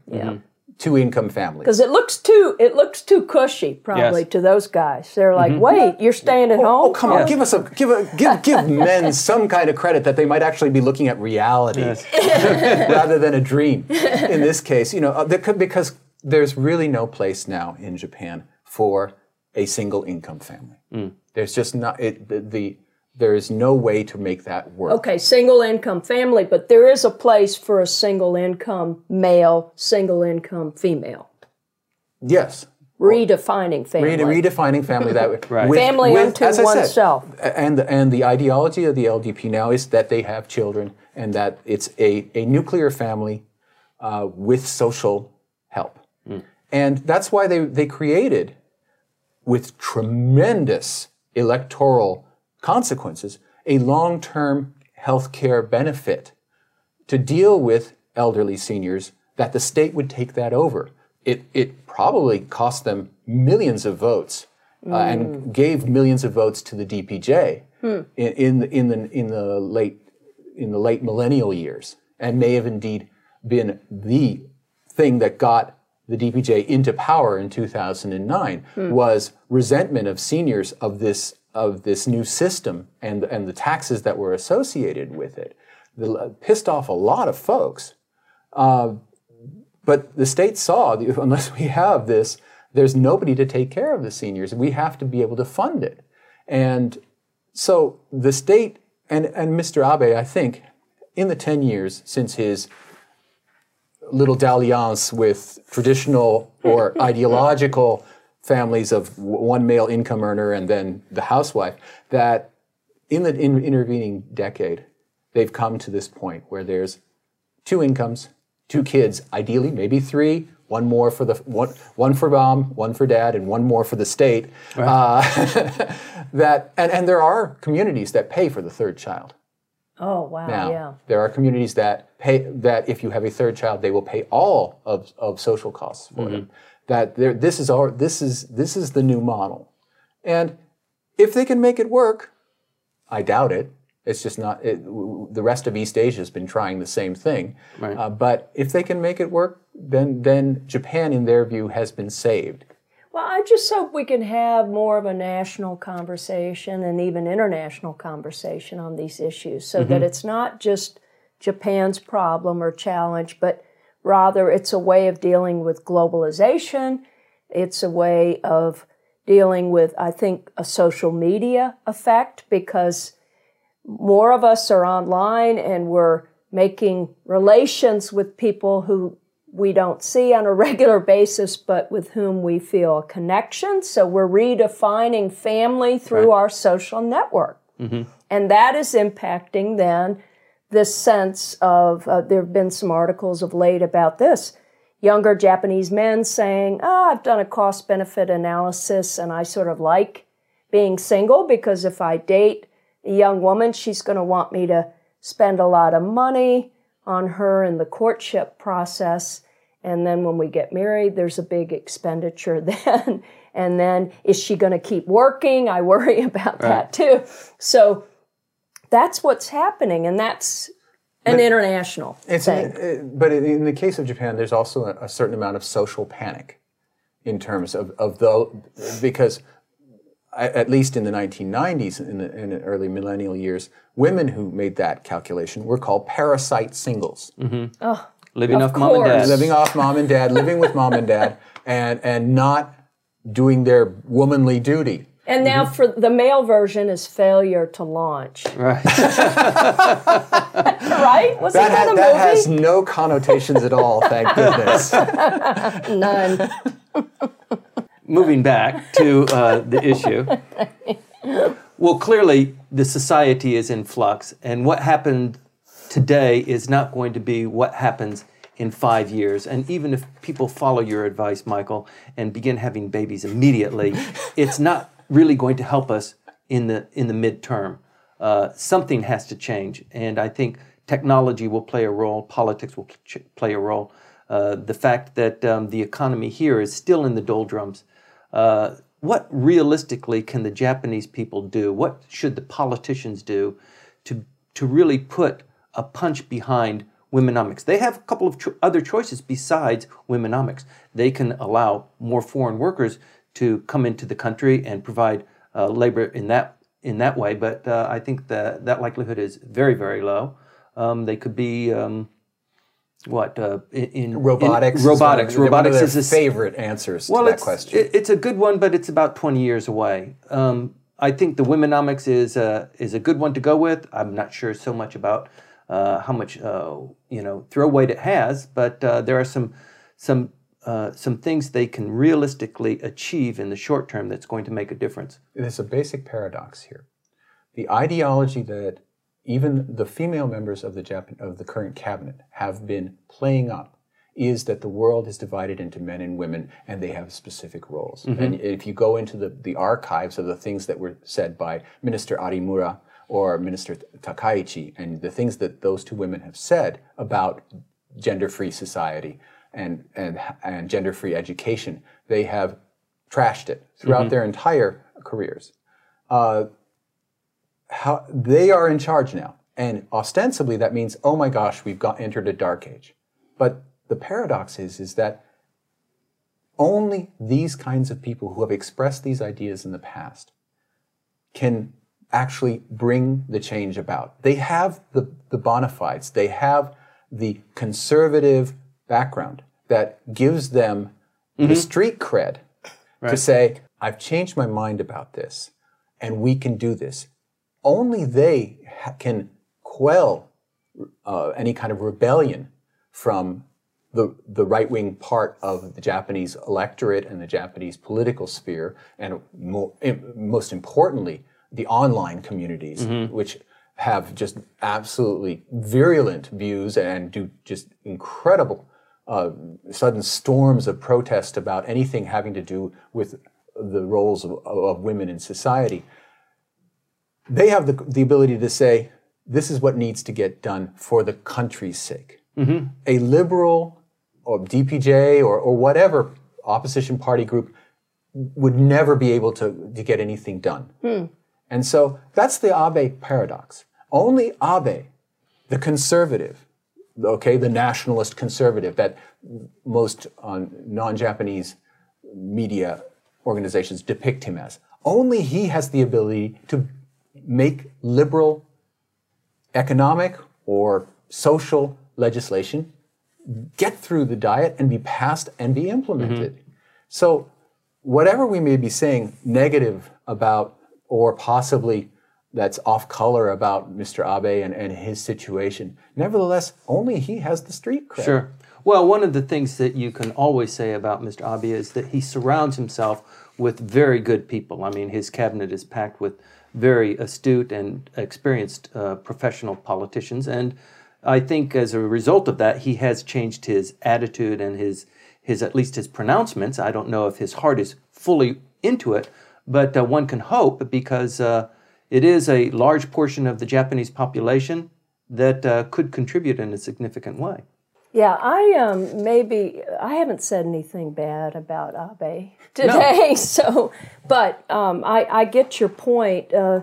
two income families. because it looks too it looks too cushy probably Yes. to those guys. They're like, wait, you're staying at home? Oh come on! Give us a give a give give men some kind of credit that they might actually be looking at reality rather than a dream. In this case, you know, uh, could, because there's really no place now in Japan for a single income family. There's just not it, the, the there is no way to make that work. Okay, single income family, but there is a place for a single income male, single income female. Yes, Redefining family. Rede- redefining family that way. Right. With- Family with- unto as I said, oneself. and and the ideology of the LDP now is that they have children and that it's a, a nuclear family uh, with social help, and that's why they they created with tremendous electoral consequences a long term health care benefit to deal with elderly seniors that the state would take that over. It, it probably cost them millions of votes uh, and hmm. gave millions of votes to the DPJ hmm. in, in, the, in, the, in, the late, in the late millennial years and may have indeed been the thing that got the DPJ into power in 2009 hmm. was resentment of seniors of this of this new system and and the taxes that were associated with it. The, pissed off a lot of folks. Uh, but the state saw that unless we have this, there's nobody to take care of the seniors. We have to be able to fund it. And so the state and, and Mr. Abe, I think, in the 10 years since his little dalliance with traditional or ideological families of one male income earner and then the housewife, that in the in intervening decade, they've come to this point where there's two incomes, two kids, ideally maybe three, one more for the one, one for mom, one for dad, and one more for the state. Uh, that and, and there are communities that pay for the third child. Oh wow, Now, yeah. there are communities that pay that if you have a third child, they will pay all of, of social costs for them. That there, this is our this is this is the new model, and if they can make it work, I doubt it. It's just not. It, w- the rest of East Asia has been trying the same thing, uh, but if they can make it work, then then Japan, in their view, has been saved. Well, I just hope we can have more of a national conversation and even international conversation on these issues so that it's not just Japan's problem or challenge, but rather it's a way of dealing with globalization. It's a way of dealing with, I think, a social media effect because more of us are online and we're making relations with people who we don't see on a regular basis, but with whom we feel a connection. So we're redefining family through our social network. Mm-hmm. And that is impacting then this sense of, uh, there have been some articles of late about this. Younger Japanese men saying, oh, I've done a cost benefit analysis and I sort of like being single because if I date a young woman, she's going to want me to spend a lot of money on her in the courtship process. And then when we get married, there's a big expenditure then. and then is she going to keep working? I worry about right. that too. So that's what's happening. And that's an but international it's thing. An, but in the case of Japan, there's also a, a certain amount of social panic in terms of, of the, because at least in the 1990s, in the, in the, early millennial years, women who made that calculation were called parasite singles. Mm-hmm. Oh, living off course. mom and dad. Living off mom and dad, living with mom and dad, and, and not doing their womanly duty. And now mm-hmm. for the male version is failure to launch. Right. right? Was that, that, ha- that has no connotations at all, thank goodness. None moving back to uh, the issue. Well, clearly, the society is in flux, and what happened today is not going to be what happens in five years. And even if people follow your advice, Michael, and begin having babies immediately, it's not really going to help us in the in the midterm. Uh, something has to change, and I think technology will play a role. Politics will ch- play a role. Uh, the fact that um, the economy here is still in the doldrums uh, what realistically can the Japanese people do? What should the politicians do to, to really put a punch behind womenomics? They have a couple of cho- other choices besides womenomics. They can allow more foreign workers to come into the country and provide uh, labor in that in that way, but uh, I think that that likelihood is very very low. Um, they could be um, what uh, in robotics? In robotics. Is robotics is a favorite answers well, to that question. It, it's a good one, but it's about twenty years away. Um, I think the womenomics is a, is a good one to go with. I'm not sure so much about uh, how much uh, you know throw weight it has, but uh, there are some some uh, some things they can realistically achieve in the short term that's going to make a difference. There's a basic paradox here. The ideology that even the female members of the Japan, of the current cabinet have been playing up is that the world is divided into men and women and they have specific roles. Mm-hmm. And if you go into the, the archives of the things that were said by Minister Arimura or Minister Takaichi and the things that those two women have said about gender-free society and, and, and gender-free education, they have trashed it throughout mm-hmm. their entire careers. Uh, how they are in charge now. And ostensibly that means, oh my gosh, we've got entered a dark age. But the paradox is, is that only these kinds of people who have expressed these ideas in the past can actually bring the change about. They have the, the bona fides, they have the conservative background that gives them mm-hmm. the street cred right. to say, I've changed my mind about this and we can do this only they ha- can quell uh, any kind of rebellion from the, the right wing part of the Japanese electorate and the Japanese political sphere, and mo- most importantly, the online communities, mm-hmm. which have just absolutely virulent views and do just incredible uh, sudden storms of protest about anything having to do with the roles of, of women in society they have the, the ability to say, this is what needs to get done for the country's sake. Mm-hmm. A liberal or DPJ or, or whatever opposition party group would never be able to, to get anything done. Hmm. And so that's the Abe paradox. Only Abe, the conservative, okay, the nationalist conservative that most uh, non Japanese media organizations depict him as, only he has the ability to make liberal economic or social legislation get through the diet and be passed and be implemented. Mm-hmm. So, whatever we may be saying negative about or possibly that's off color about Mr. Abe and, and his situation, nevertheless, only he has the street cred. Sure. Well, one of the things that you can always say about Mr. Abe is that he surrounds himself with very good people. I mean, his cabinet is packed with very astute and experienced uh, professional politicians. And I think as a result of that, he has changed his attitude and his, his at least his pronouncements. I don't know if his heart is fully into it, but uh, one can hope because uh, it is a large portion of the Japanese population that uh, could contribute in a significant way. Yeah, I um maybe I haven't said anything bad about Abe today, no. so but um, I I get your point. Uh,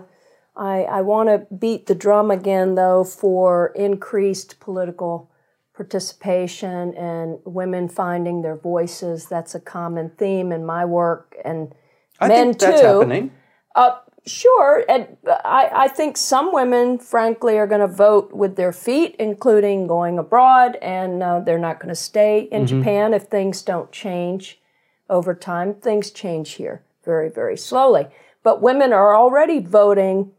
I I want to beat the drum again though for increased political participation and women finding their voices. That's a common theme in my work and I men think that's too. happening. Uh, Sure, and I, I think some women, frankly, are going to vote with their feet, including going abroad, and uh, they're not going to stay in mm-hmm. Japan if things don't change over time. Things change here very, very slowly. But women are already voting.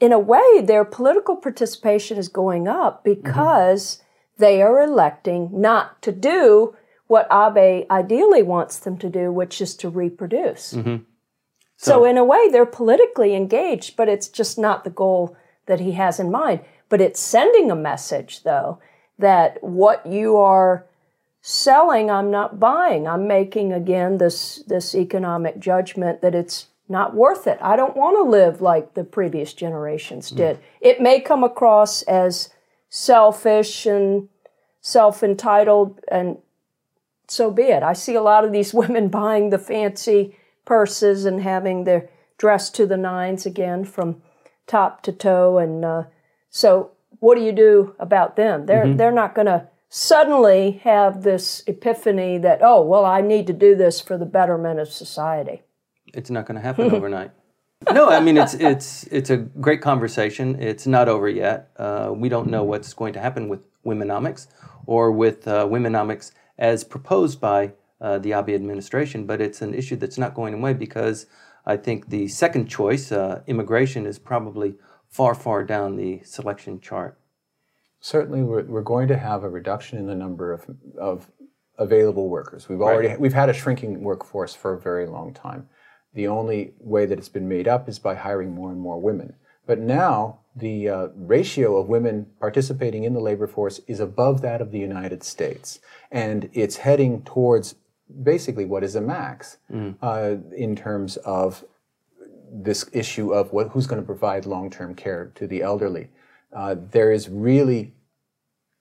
In a way, their political participation is going up because mm-hmm. they are electing not to do what Abe ideally wants them to do, which is to reproduce. Mm-hmm. So, so in a way, they're politically engaged, but it's just not the goal that he has in mind. But it's sending a message, though, that what you are selling, I'm not buying. I'm making again this this economic judgment that it's not worth it. I don't want to live like the previous generations mm. did. Mm. It may come across as selfish and self entitled, and so be it. I see a lot of these women buying the fancy purses and having their dress to the nines again from top to toe. And uh, so, what do you do about them? They're mm-hmm. they're not going to suddenly have this epiphany that oh well I need to do this for the betterment of society. It's not going to happen overnight. no, I mean it's it's it's a great conversation. It's not over yet. Uh, we don't know what's going to happen with womenomics or with uh, womenomics as proposed by uh, the Abe administration, but it's an issue that's not going away because I think the second choice, uh, immigration, is probably far, far down the selection chart. Certainly, we're, we're going to have a reduction in the number of, of available workers. We've already right. we've had a shrinking workforce for a very long time. The only way that it's been made up is by hiring more and more women. But now the uh, ratio of women participating in the labor force is above that of the United States, and it's heading towards basically what is a max mm. uh, in terms of this issue of what, who's going to provide long-term care to the elderly. Uh, there is really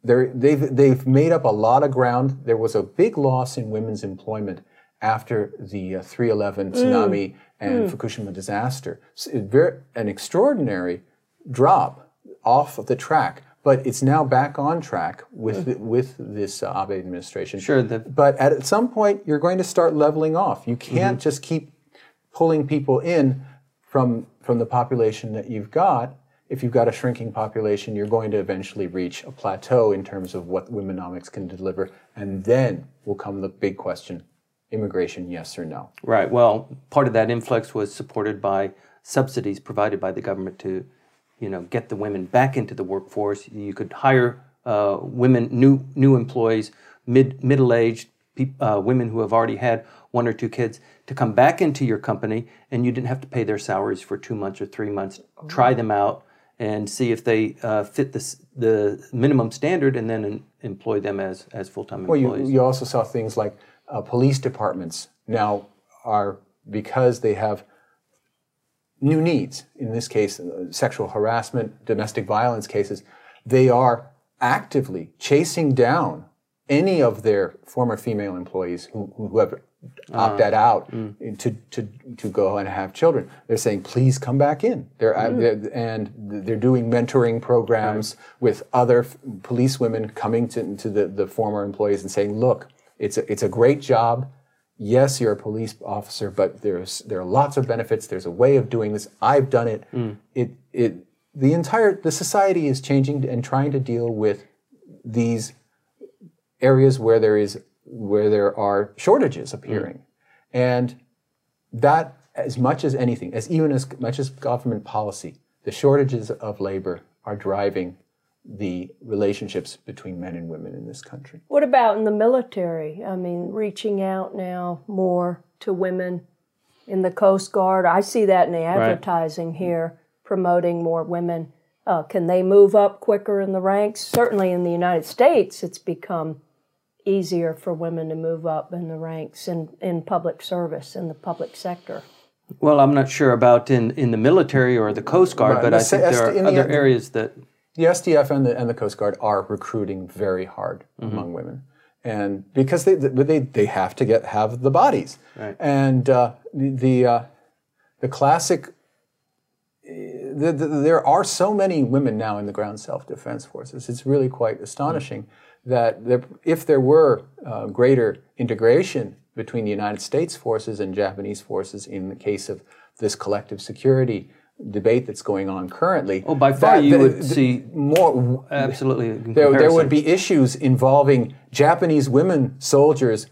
they've they've made up a lot of ground. There was a big loss in women's employment after the uh, 311 mm. tsunami and mm. Fukushima disaster. So very, an extraordinary drop off of the track but it's now back on track with mm. with this uh, Abe administration. Sure. The- but at some point, you're going to start leveling off. You can't mm-hmm. just keep pulling people in from from the population that you've got. If you've got a shrinking population, you're going to eventually reach a plateau in terms of what womenomics can deliver, and then will come the big question: immigration, yes or no? Right. Well, part of that influx was supported by subsidies provided by the government to you know, get the women back into the workforce. You could hire uh, women, new new employees, mid middle aged uh, women who have already had one or two kids to come back into your company, and you didn't have to pay their salaries for two months or three months. Oh. Try them out and see if they uh, fit the the minimum standard, and then employ them as as full time employees. Well, you, you also saw things like uh, police departments now are because they have new needs, in this case, uh, sexual harassment, domestic violence cases, they are actively chasing down any of their former female employees who, who have opted uh, out mm. to, to, to go and have children. They're saying, please come back in. They're, mm. they're and they're doing mentoring programs right. with other f- police women coming to, to the, the former employees and saying, look, it's a, it's a great job yes, you're a police officer, but there's there are lots of benefits. There's a way of doing this. I've done it. Mm. It it the entire the society is changing and trying to deal with these areas where there is where there are shortages appearing, mm. and that as much as anything, as even as much as government policy, the shortages of labor are driving the relationships between men and women in this country. What about in the military? I mean, reaching out now more to women in the Coast Guard. I see that in the advertising right. here, promoting more women. Uh, can they move up quicker in the ranks? Certainly in the United States, it's become easier for women to move up in the ranks in, in public service, in the public sector. Well, I'm not sure about in, in the military or the Coast Guard, right. but I think there are other areas that the SDF and the, and the Coast Guard are recruiting very hard mm-hmm. among women. And because they, they, they have to get have the bodies. Right. And uh, the, the, uh, the classic, the, the, there are so many women now in the ground self defense forces. It's really quite astonishing mm-hmm. that there, if there were uh, greater integration between the United States forces and Japanese forces in the case of this collective security debate that's going on currently. Oh, by far, that, you would see more. Absolutely, there, there would be issues involving Japanese women soldiers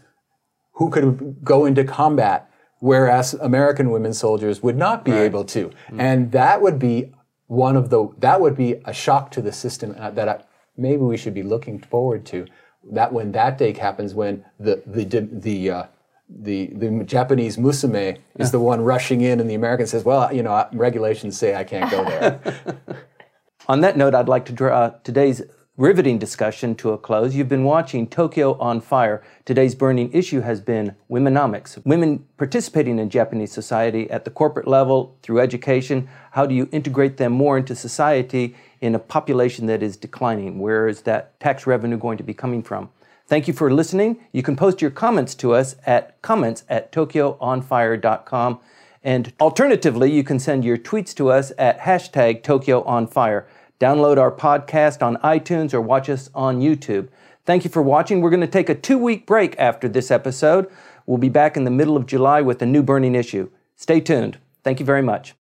who could go into combat, whereas American women soldiers would not be right. able to, mm-hmm. and that would be one of the that would be a shock to the system uh, that I, maybe we should be looking forward to. That when that day happens, when the the the uh, the the Japanese musume is yeah. the one rushing in, and the American says, "Well, you know, regulations say I can't go there." on that note, I'd like to draw uh, today's riveting discussion to a close. You've been watching Tokyo on Fire. Today's burning issue has been womenomics. Women participating in Japanese society at the corporate level through education. How do you integrate them more into society in a population that is declining? Where is that tax revenue going to be coming from? Thank you for listening. You can post your comments to us at comments at tokyoonfire.com. And alternatively, you can send your tweets to us at hashtag TokyoOnFire. Download our podcast on iTunes or watch us on YouTube. Thank you for watching. We're going to take a two week break after this episode. We'll be back in the middle of July with a new burning issue. Stay tuned. Thank you very much.